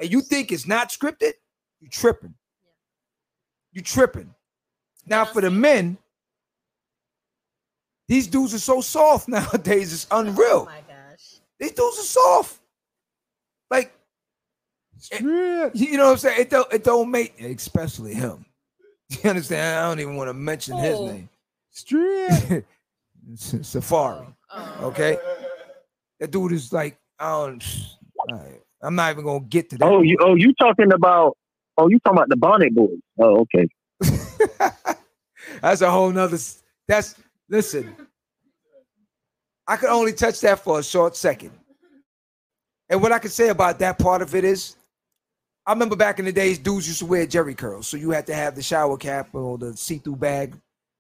And you think it's not scripted, you tripping.
Yeah.
You tripping. Now for the men, these dudes are so soft nowadays. It's
Oh
unreal.
my gosh.
These dudes are soft. Like eh,
Strip.
you know what I'm saying? It don't it don't make especially him. You understand? I don't even want to mention his
oh.
name.
Strip.
Safari.
Oh. oh.
Okay. That dude is like, I don't all right. I'm not even gonna get to that.
Oh, you oh you talking about oh you talking about the bonnet boys? Oh, okay.
that's a whole nother. That's listen. I could only touch that for a short second. And what I can say about that part of it is, I remember back in the days, dudes used to wear Jheri curls, so you had to have the shower cap or the see-through bag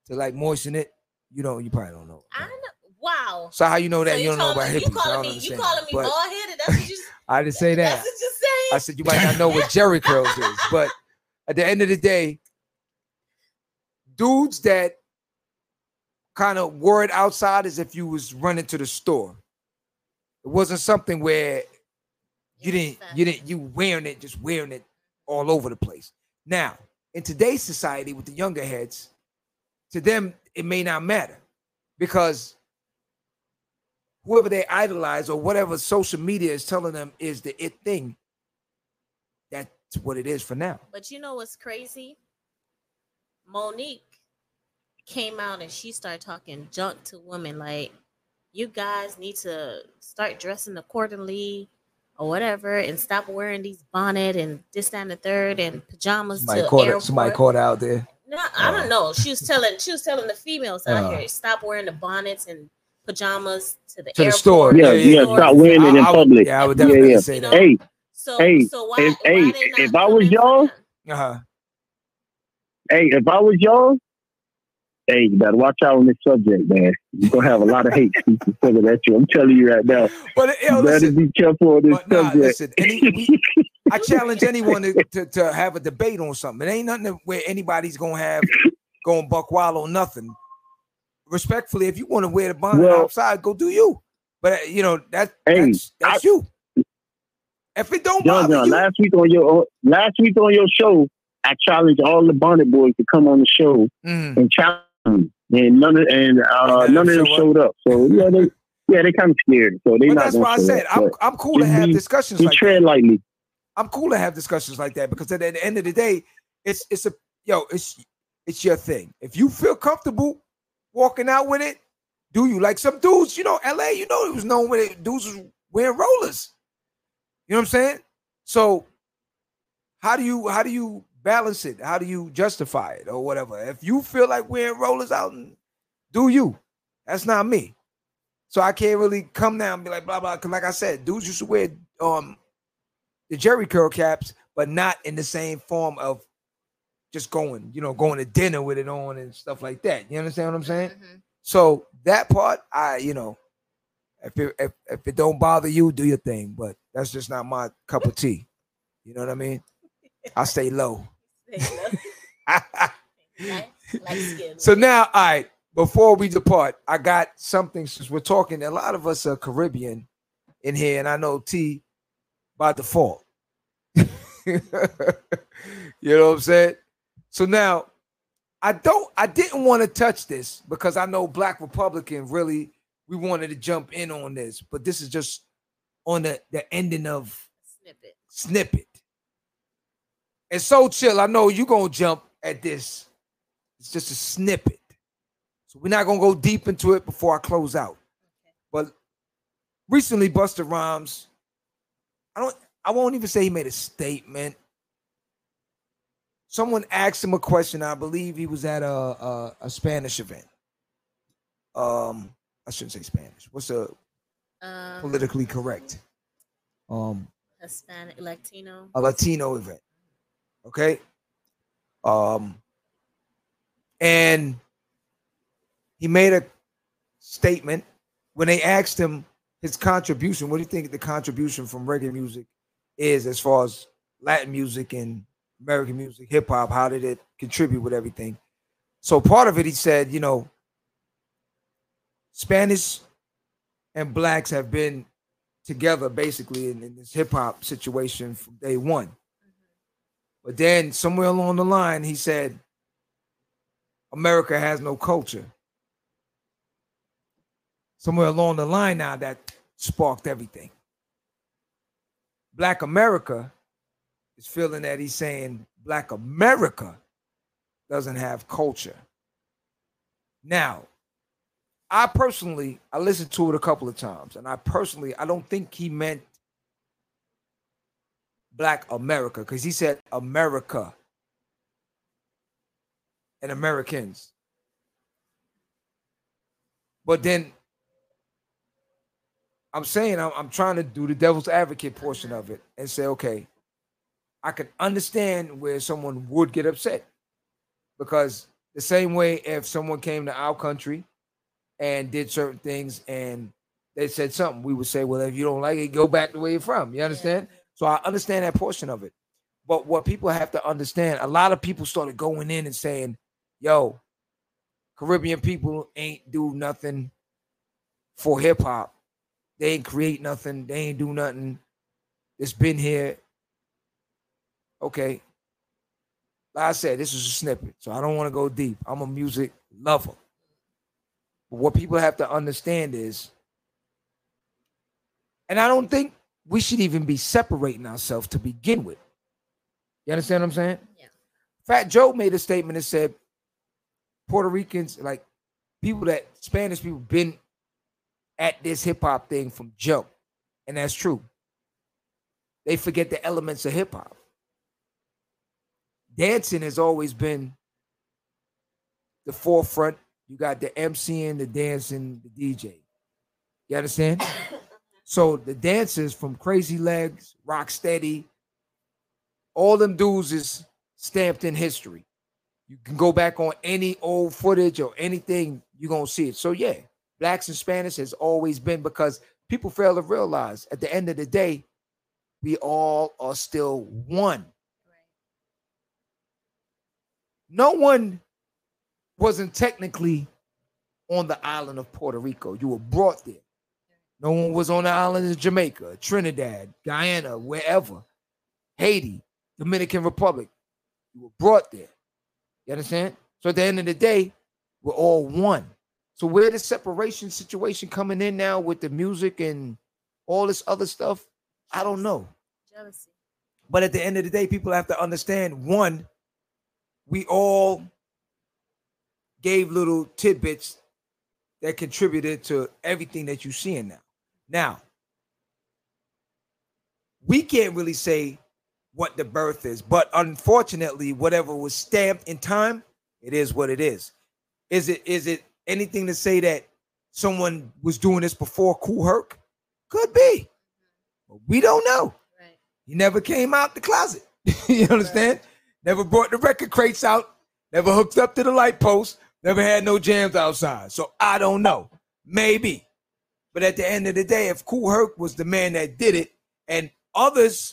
to like moisten it. You don't. You probably don't know.
I know. Wow.
So how you know that
So
you don't know about
calling-
hippies?
You calling me? You calling me bald headed? That's what you.
I didn't say that.
That's what you're saying.
I said you might not know what Jheri curls is, but at the end of the day, dudes that kind of wore it outside as if you was running to the store. It wasn't something where you didn't you didn't you wearing it just wearing it all over the place. Now, in today's society with the younger heads, to them it may not matter because whoever they idolize or whatever social media is telling them is the it thing, that's what it is for now.
But you know what's crazy? Monique came out and she started talking junk to women like, you guys need to start dressing accordingly or whatever and stop wearing these bonnet and this that, and the third and pajamas
Somebody
to
caught
airport.
somebody caught out there.
No, I don't know. She was telling she was telling the females out
Uh.
here stop wearing the bonnets and pajamas to the
To the store.
Yeah,
Yeah,
yeah,
stores.
stop wearing it in
I- I would-
public.
yeah, I would definitely
yeah.
say that.
Hey,
So
Hey,
so why,
if-
why
hey,
not
if I was y'all-
Uh-huh.
hey, if I was y'all, hey, you better watch out on this subject, man. You're gonna have a lot of hate speeches coming at you. I'm telling you right now.
But
You
yo,
better
listen,
be careful on this
nah,
subject.
listen. Any, we, I challenge anyone to, to, to have a debate on something. It ain't nothing where anybody's gonna have going buck wild on nothing. respectfully, if you want to wear the bonnet
Well-
outside, go do you. But uh, you know that
Hey,
that's, that's you. If it don't
John,
bother
John,
you,
last week on your last week on your show, I challenged all the Bonnet Boys to come on the show
Mm.
and challenge and none of and uh, none of them showed up. So yeah, they yeah they kind of scared. So they
but
not
that's why I said
up.
I'm I'm cool to have
be-
discussions like that.
tread lightly.
I'm cool to have discussions like that because at the end of the day, it's it's a yo, it's it's your thing. If you feel comfortable walking out with it, do you? Like some dudes, you know, LA, you know, it was known when it, dudes was wearing rollers. You know what I'm saying? So how do you how do you balance it? How do you justify it or whatever? If you feel like wearing rollers out, do you? That's not me. So I can't really come down and be like blah blah. Cause like I said, dudes used to wear um the Jheri curl caps, but not in the same form of just going, you know, going to dinner with it on and stuff like that. You understand what I'm saying?
Mhm.
So that part, I, you know, if it if, if it don't bother you, do your thing. But that's just not my cup of tea. You know what I mean? I stay low.
Light- light
so now, all right, before we depart, I got something since we're talking. A lot of us are Caribbean in here, and I know T by default. you know what I'm saying? So now I don't I didn't want to touch this because I know Black Republican really we wanted to jump in on this, but this is just on the, the ending of
snippet.
snippet. And so chill, I know you're gonna jump at this. It's just a snippet. So we're not gonna go deep into it before I close out. But recently, Busta Rhymes, I don't I won't even say he made a statement. Someone asked him a question. I believe he was at a a, a Spanish event. Um, I shouldn't say Spanish. What's the
Um,
politically correct? Um,
Hispanic, Latino.
a Latino event. Okay. Um, and he made a statement when they asked him his contribution. What do you think the contribution from reggae music is as far as Latin music and American music, hip hop? How did it contribute with everything? So part of it, he said, you know, Spanish and blacks have been together basically in, in this hip hop situation from day one. But then somewhere along the line, he said, America has no culture. Somewhere along the line now, that sparked everything. Black America is feeling that he's saying Black America doesn't have culture. Now, I personally, I listened to it a couple of times, and I personally, I don't think he meant Black America because he said America and Americans. But then I'm saying I'm, I'm trying to do the devil's advocate portion of it and say, okay, I can understand where someone would get upset because the same way if someone came to our country and did certain things and they said something, we would say, well, if you don't like it, go back to where you're from. You understand? So I understand that portion of it. But what people have to understand, a lot of people started going in and saying, yo, Caribbean people ain't do nothing for hip hop. They ain't create nothing. They ain't do nothing. It's been here. Okay. Like I said, this is a snippet, so I don't want to go deep. I'm a music lover. But what people have to understand is, and I don't think we should even be separating ourselves to begin with. You understand what I'm saying?
Yeah.
Fat Joe made a statement that said Puerto Ricans, like people that Spanish people, been at this hip hop thing from jump, and that's true. They forget the elements of hip hop. Dancing has always been the forefront. You got the MCing, the dancing, the DJ. You understand? So the dancers from Crazy Legs, Rock Steady, all them dudes is stamped in history. You can go back on any old footage or anything, you're gonna see it. So yeah, blacks and Spanish has always been because people fail to realize at the end of the day, we all are still one. No one wasn't technically on the island of Puerto Rico. You were brought there. No one was on the island of Jamaica, Trinidad, Guyana, wherever, Haiti, Dominican Republic. You were brought there. You understand? So at the end of the day, we're all one. So where the separation situation coming in now with the music and all this other stuff, I don't know.
Jealousy.
But at the end of the day, people have to understand one, we all gave little tidbits that contributed to everything that you're seeing now. Now, we can't really say what the birth is, but unfortunately, whatever was stamped in time, it is what it is. Is it is it anything to say that someone was doing this before Kool Herc? Could be. But we don't know.
Right.
He never came out the closet. you understand? Never brought the record crates out, never hooked up to the light post, never had no jams outside. So I don't know. Maybe. But at the end of the day, if Kool Herc was the man that did it, and others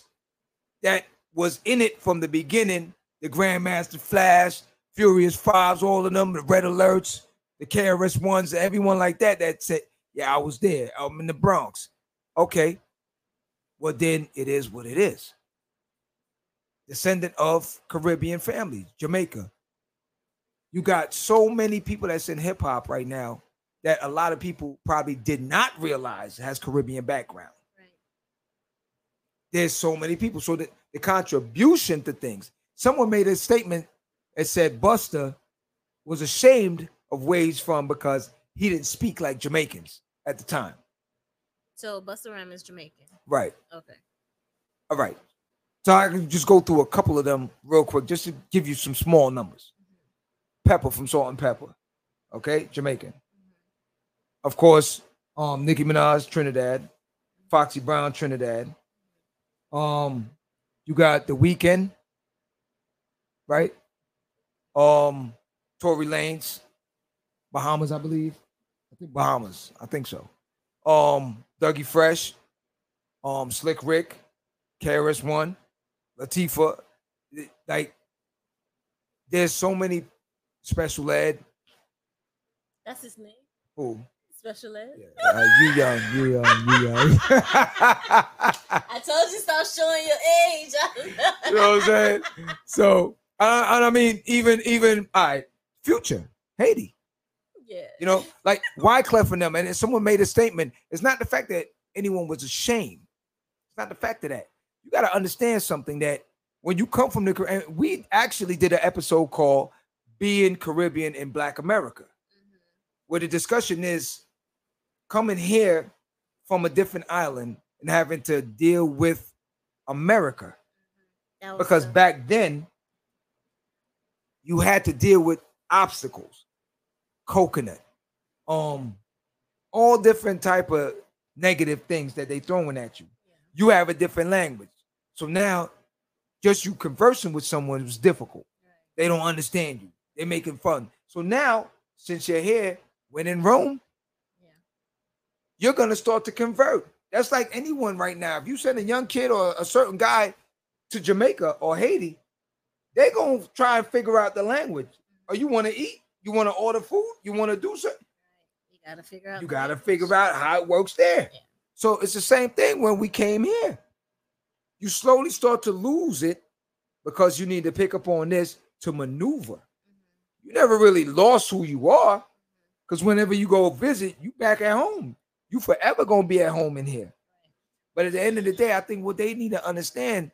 that was in it from the beginning, the Grandmaster Flash, Furious Fives, all of them, the Red Alerts, the KRS ones, everyone like that that said, Yeah, I was there. I'm in the Bronx. Okay. Well, then it is what it is. Descendant of Caribbean families, Jamaica. You got so many people that's in hip hop right now that a lot of people probably did not realize has Caribbean background.
Right.
There's so many people. So the, the contribution to things. Someone made a statement that said Busta was ashamed of where he's from because he didn't speak like Jamaicans at the time.
So Busta Rhymes is Jamaican.
Right.
Okay.
All right. So I can just go through a couple of them real quick, just to give you some small numbers. Mm-hmm. Pepa from Salt-N-Pepa, okay, Jamaican. Of course, um, Nicki Minaj, Trinidad, Foxy Brown, Trinidad. Um, you got The Weeknd, right? Um, Tory Lanez, Bahamas, I believe. I think Bahamas. I think so. Um, Dougie Fresh, um, Slick Rick, KRS One, Latifah. Like, there's so many special ed.
That's his name.
Who?
Special ed.
Uh, you young, you young, you young.
I told you stop showing your age.
you know what I'm saying? So, uh, and I mean, even even all right, future Haiti.
yeah.
You know, like Wyclef and them, and someone made a statement. It's not the fact that anyone was ashamed. It's not the fact of that. You got to understand something that when you come from the Caribbean, we actually did an episode called "Being Caribbean in Black America," where the discussion is coming here from a different island and having to deal with America. Because back then you had to deal with obstacles. Coconut um all different type of negative things that they throwing at you. You have a different language. So now just you conversing with someone is difficult. They don't understand you. They're making fun. So now since you're here when in rome
Yeah.
You're going to start to convert that's like anyone right now if you send a young kid or a certain guy to Jamaica or Haiti, they're gonna try and figure out the language. Or you want to eat, you want to order food, you want to do something.
You gotta figure out.
You got to figure out how it works there.
Yeah.
So it's the same thing when we came here. You slowly start to lose it because you need to pick up on this to maneuver. Mm-hmm. You never really lost who you are because whenever you go visit, you back at home. You forever gonna be at home in here. But at the end of the day, I think what they need to understand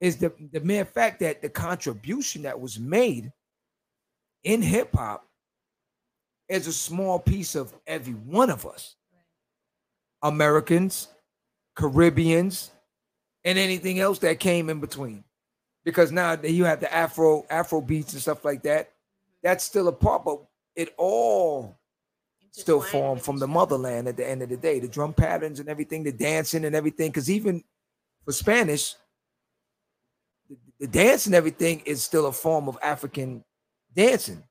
is the, the mere fact that the contribution that was made in hip hop is a small piece of every one of us. Americans, Caribbeans, and anything else that came in between. Because now that you have the Afro Afro beats and stuff like that, that's still a part, but it all still formed from the motherland at the end of the day. The drum patterns and everything, the dancing and everything. Because even for Spanish, the, the dance and everything is still a form of African dancing.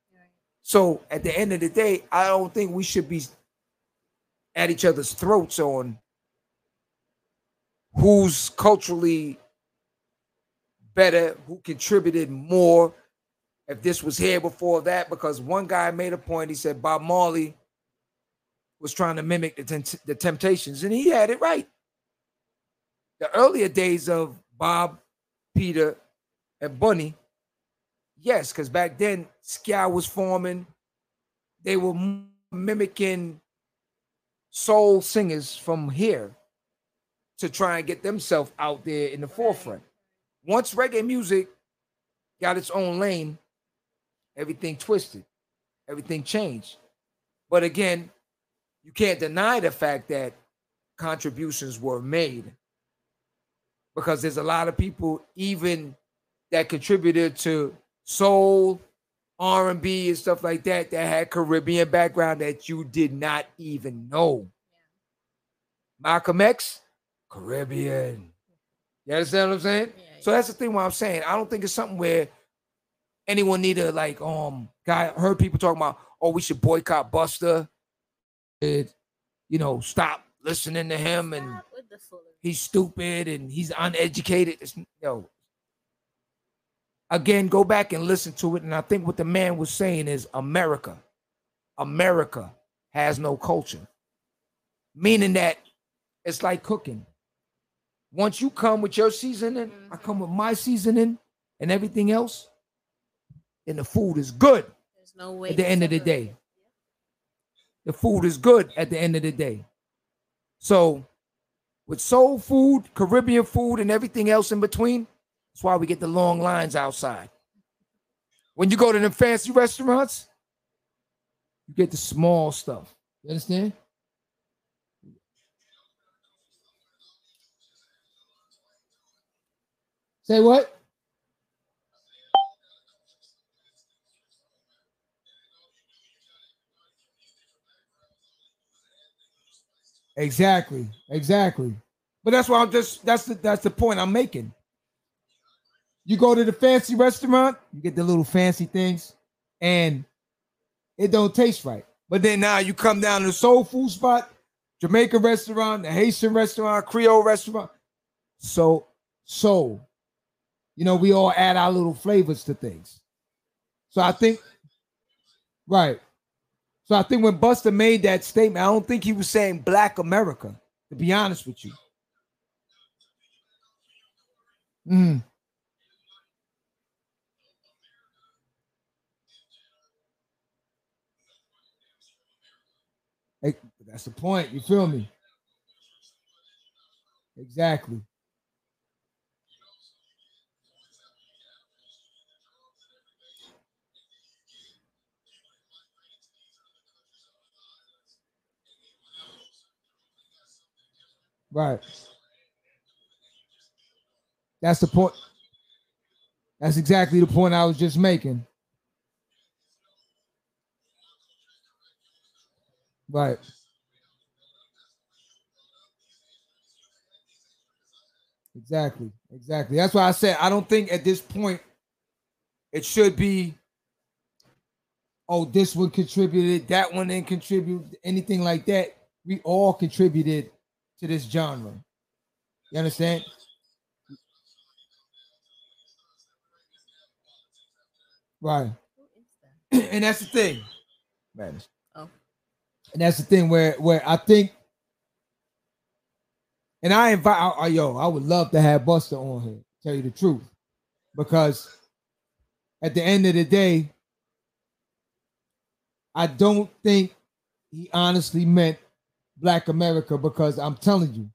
So at the end of the day, I don't think we should be at each other's throats on who's culturally better, who contributed more, if this was here before that, because one guy made a point. He said Bob Marley was trying to mimic the, the Temptations, and he had it right. The earlier days of Bob, Peter, and Bunny, yes, because back then ska was forming. They were mimicking soul singers from here to try and get themselves out there in the forefront. Once reggae music got its own lane, everything twisted, everything changed. But again, you can't deny the fact that contributions were made because there's a lot of people even that contributed to soul r&b and stuff like that that had caribbean background that you did not even know. Malcolm x caribbean. You understand what i'm saying?
Yeah,
so that's the thing what i'm saying i don't think it's something where anyone need to like um guy heard people talking about oh we should boycott Busta it, you know stop listening to him and
Stop with the foolery.
he's stupid and he's uneducated. It's, yo, again, go back and listen to it. And I think what the man was saying is America, America has no culture, meaning that it's like cooking. Once you come with your seasoning, I mm-hmm. come with my seasoning and everything else, and the food is good
There's no way
at the end of the day. The food is good at the end of the day. So, with soul food, Caribbean food, and everything else in between, that's why we get the long lines outside. When you go to the fancy restaurants, you get the small stuff. You understand? Say what? Exactly. Exactly. But that's why I'm just that's the that's the point I'm making. You go to the fancy restaurant, you get the little fancy things, and it don't taste right. But then now you come down to the soul food spot, Jamaican restaurant, the Haitian restaurant, Creole restaurant. So so You know, we all add our little flavors to things. So I think, right. So I think when Busta made that statement, I don't think he was saying black America, to be honest with you. Mm. Hey, that's the point. You feel me? Exactly. Right. That's the point. That's exactly the point I was just making. Right. Exactly. Exactly. That's why I said I don't think at this point it should be oh this one contributed, that one didn't contribute, anything like that. We all contributed to this genre. You understand? Right.
Who is that?
and that's the thing. Man.
Oh.
And that's the thing where where I think and I invite I, I- yo, I would love to have Busta on here, tell you the truth. Because at the end of the day, I don't think he honestly meant black America because I'm telling you,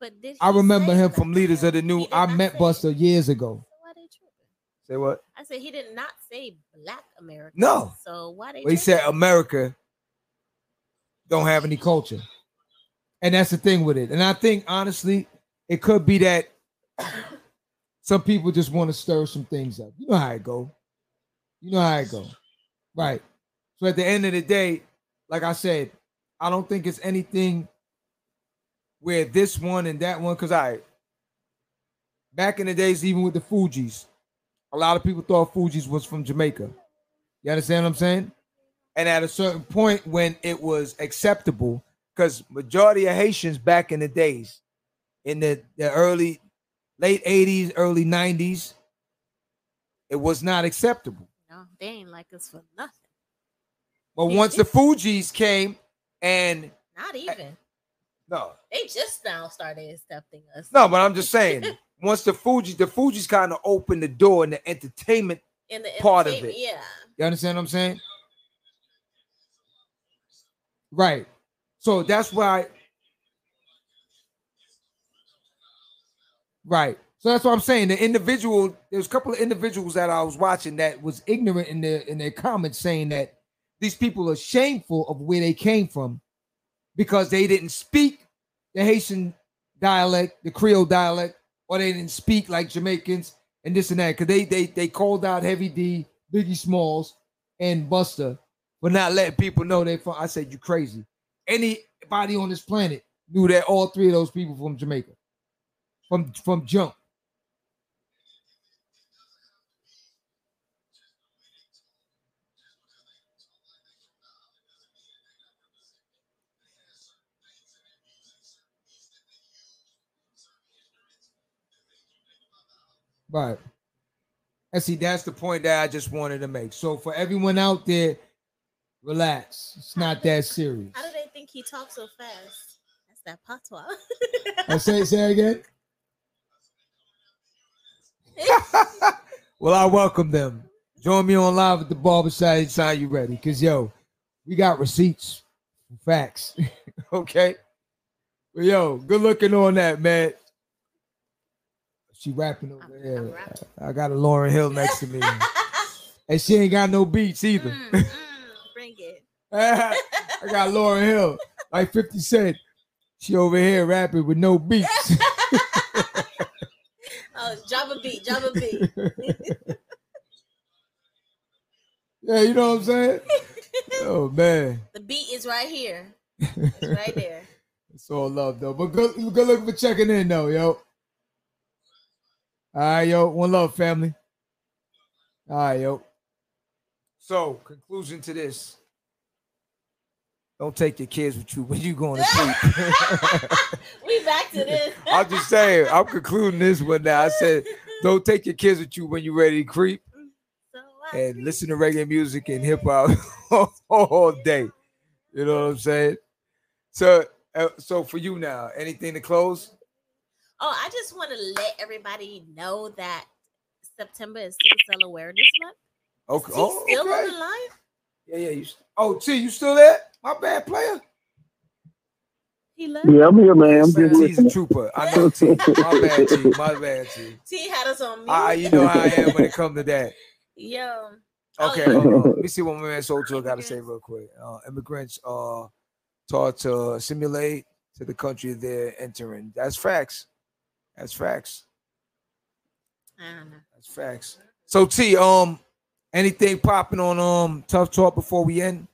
But did
I remember him from Leaders of the New. I met
say-
Busta years ago.
So why they tripping?
Say what?
I said he did not say black America.
No.
So why they?
Well, he said? America don't have any culture. And that's the thing with it. And I think honestly, it could be that some people just want to stir some things up. You know how it go. You know how it go. Right. So at the end of the day, like I said, I don't think it's anything where this one and that one, because I back in the days, even with the Fugees, a lot of people thought Fugees was from Jamaica. You understand what I'm saying? And at a certain point when it was acceptable, because majority of Haitians back in the days, in the, the early, late 80s, early 90s, it was not acceptable.
No, they ain't like us for nothing.
But once the Fugees came And
Not even.
no,
They just now started accepting us.
no, but I'm just saying, once the Fugee, the Fugees kind of opened the door in the entertainment.
in the
part of it.
Yeah.
You understand what I'm saying? Right. So that's why. Right. So that's what I'm saying. The individual, there's a couple of individuals that I was watching that was ignorant in their in their comments saying that these people are shameful of where they came from because they didn't speak the Haitian dialect, the Creole dialect, or they didn't speak like Jamaicans and this and that. Cause they they they called out Heavy D, Biggie Smalls, and Busta for not letting people know they from. I said, you crazy. Anybody on this planet knew that all three of those people from Jamaica. From from jump. Right. And see, that's the point that I just wanted to make. So for everyone out there, relax. It's not that serious.
How do they think he talks so fast? That's that patois.
I uh, say say again. well, I welcome them. Join me on live at the barbershop anytime you ready. Cause yo, we got receipts, facts. okay. Well, yo, good looking on that, man. She rapping over
I'm-
there.
I'm rapping.
I got a Lauryn Hill next to me, and she ain't got no beats either.
Mm, mm, bring it.
I got Lauryn Hill, like 50 Cent. She over here rapping with no beats.
Oh, drop a beat, drop a beat.
yeah, you know what I'm saying? Oh man,
the beat is right here. It's right there.
it's all love though. But good, good looking for checking in though, yo. All right, yo, one love, family. All right, yo. So, conclusion to this: Don't take your kids with you when you going to sleep.
we back to this.
I'm just saying. I'm concluding this one now. I said, don't take your kids with you when you're ready to creep and listen to reggae music and hip hop all day. You know what I'm saying? So, uh, so for you now, anything to close?
Oh, I just want to let everybody know that September is Sickle Cell Awareness Month.
Okay.
Is
Oh,
still on
okay.
the line?
Yeah, yeah. You, oh, T, you still there? My bad, player.
He left.
Yeah, I'm here, man. I'm just
T's a trooper. I know T. My bad, T. My bad, T.
T had us on mute.
Ah, you know how I am when it comes to that.
Yo. Oh,
Okay,
yeah.
hold on. let me see what my man Soul got to say real quick. Uh, immigrants are taught to assimilate to the country they're entering. That's facts. That's facts.
I don't know.
That's facts. So T, um, anything popping on um tough talk before we end?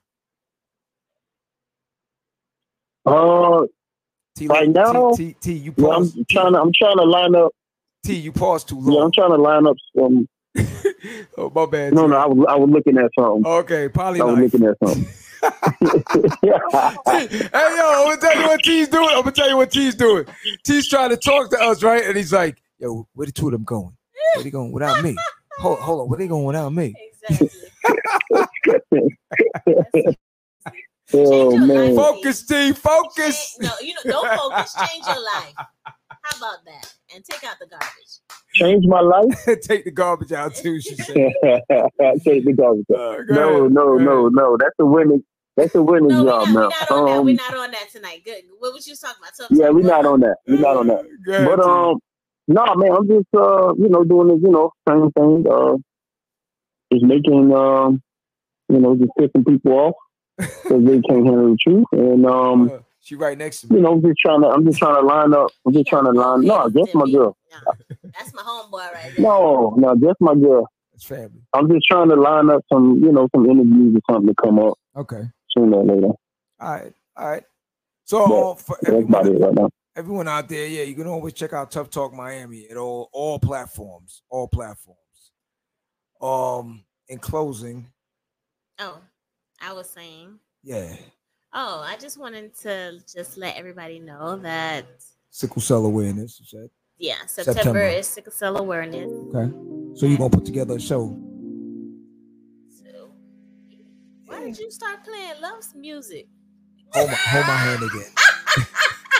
Uh,
T,
Right
T-
now?
T, T, you
yeah, I'm
pause.
trying to, I'm trying to line up.
T, you pause too
Yeah, I'm trying to line up some.
oh my bad.
No,
T.
no, I was, I was looking at something.
Okay, Polly.
I was looking at something.
hey yo, I'm gonna tell you what T's doing. I'm gonna tell you what T's doing. T's trying to talk to us, right? And he's like, "Yo, where the two of them going? Where they going without me? Hold, hold on, where they going without me?"
Exactly.
oh man,
Focus, T.
Change-
Focus.
no, you know, don't focus. Change your life. How about that? And take out the garbage.
change my life.
Take the garbage out too. She said.
Take the garbage. out.
Uh,
No,
ahead,
no, no, no. That's a winning. That's a winning
No, we're
job
not, we're
now.
not on that.
Um,
We're not on that tonight. Good. What was you talking about? Tough
yeah,
talk?
we're not on that. We're not on that. But um, no, man, I'm just uh, you know, doing this, you know, same thing. Uh, just making um, you know, just pissing people off because they can't handle the truth, and um,
Uh, she right next to me.
you know, I'm just trying to, I'm just trying to line up. I'm just trying to line. No, just my girl.
No, that's my homeboy right there.
No, no, just my girl.
It's family.
I'm just trying to line up some, you know, some interviews or something to come up
Okay.
Sooner or later.
All right. All right. So
Yeah,
uh, for
That's about it
everyone,
right now.
everyone out there, yeah, you can always check out Tough Talk Miami at all all platforms, all platforms. Um, in closing,
Oh, I was saying.
yeah,
Oh, I just wanted to just let everybody know that
sickle cell awareness. You said
yeah, September,
September.
is sickle cell awareness.
okay. So you're gonna put together a show.
Why did you start playing Love's music?
Hold my, hold my hand again.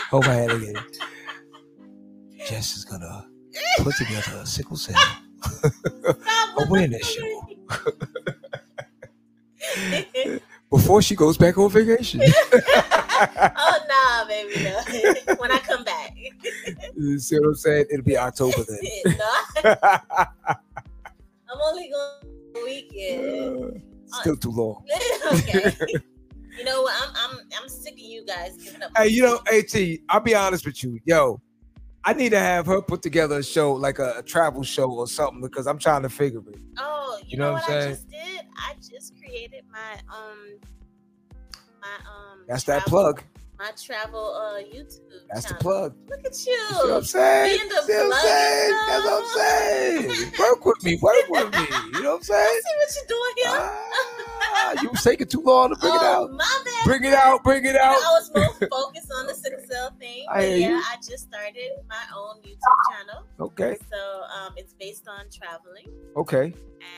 hold my hand again. Jess is gonna put together a sickle cell awareness show before she goes back on vacation.
oh nah, baby, no. when I come back.
You See what I'm saying? It'll be October then.
I'm only going weekend.
Uh, Still too long.
okay. You know what? I'm I'm I'm sick of you guys giving up.
Hey, you know, At, I'll be honest with you, yo. I need to have her put together a show, like a, a travel show or something, because I'm trying to figure it.
Oh, you,
You
know,
know
what
I'm saying?
I just did? I just created my um my um
That's that plug.
My travel uh YouTube.
That's the plug.
Look at you.
You what I'm saying?
Being the
what
plug
saying?
and
That's what I'm saying. Work with me. Work with me. You know what I'm
I
saying?
see what you're doing here.
Ah, you was taking too long to bring it
oh,
out.
my bad.
Bring it out. Bring it out.
I was more focused on the sickle thing.
I
yeah,
you.
I just started my own YouTube channel.
Okay.
So um, it's based on traveling,
Okay.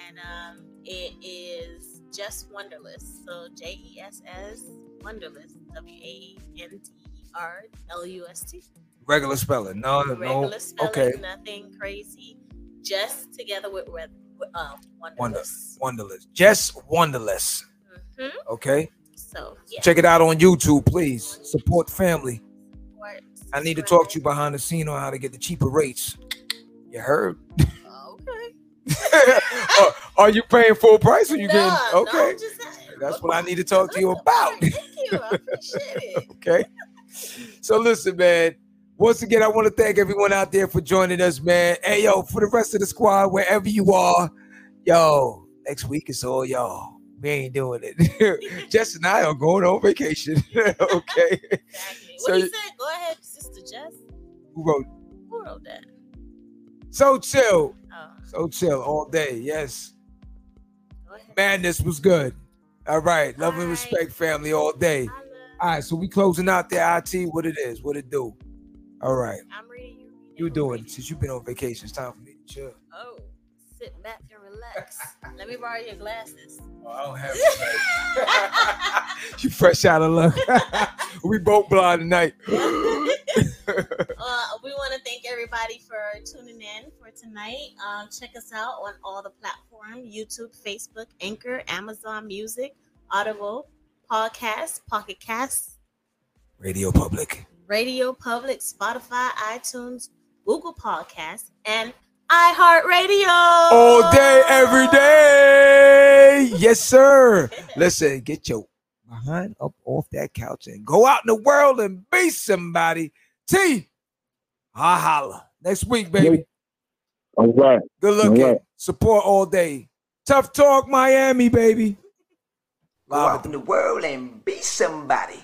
and um, it is just Wanderlust. So J E S S Wanderlust. W A N D E R L U S T.
Regular spelling. No, no,
Regular spelling,
Okay.
nothing crazy. Just together with um,
Wonder, wonderless. Just wonderless.
hmm
Okay.
So yeah.
Check it out on YouTube, please. Support family.
support,
I need to talk to you behind the scene on how to get the cheaper rates. You heard? Are, are you paying full price or you
Nah,
getting
no,
okay?
Saying.
That's what I need to talk to you about.
Thank you. I appreciate it.
okay. So listen, man. Once again, I want to thank everyone out there for joining us, man. Hey, yo, for the rest of the squad, wherever you are, yo, next week it's all y'all. We ain't doing it. Jess and I are going on vacation. okay.
Exactly.
So
What
you-
said? Go ahead, Sister Jess.
Who wrote?
Who wrote that?
So chill.
Oh,
So chill all day. Yes. Madness was good. All right. Love and
All right.
respect, family, all day. All right. So we closing out there. IT, what it is, what it do. All right.
I'm reading. You.
You doing it since you've been on vacation. It's time for me to chill.
Oh, sit back and relax. Let me borrow your glasses.
Oh, I don't have you fresh out of luck. we both blind tonight.
Uh, we want to thank everybody for tuning in for tonight. Um, check us out on all the platforms YouTube, Facebook, Anchor, Amazon Music, Audible, Podcast, Pocket Cast,
Radio Public.
Radio Public, Spotify, iTunes, Google Podcasts, and iHeartRadio.
All day, every day. Yes, sir. Listen, get your behind up off that couch and go out in the world and be somebody. T. Ha holla. Next week, baby.
All right.
Good looking.
All right.
Support all day. Tough talk, Miami, baby.
Go out in the world and be somebody.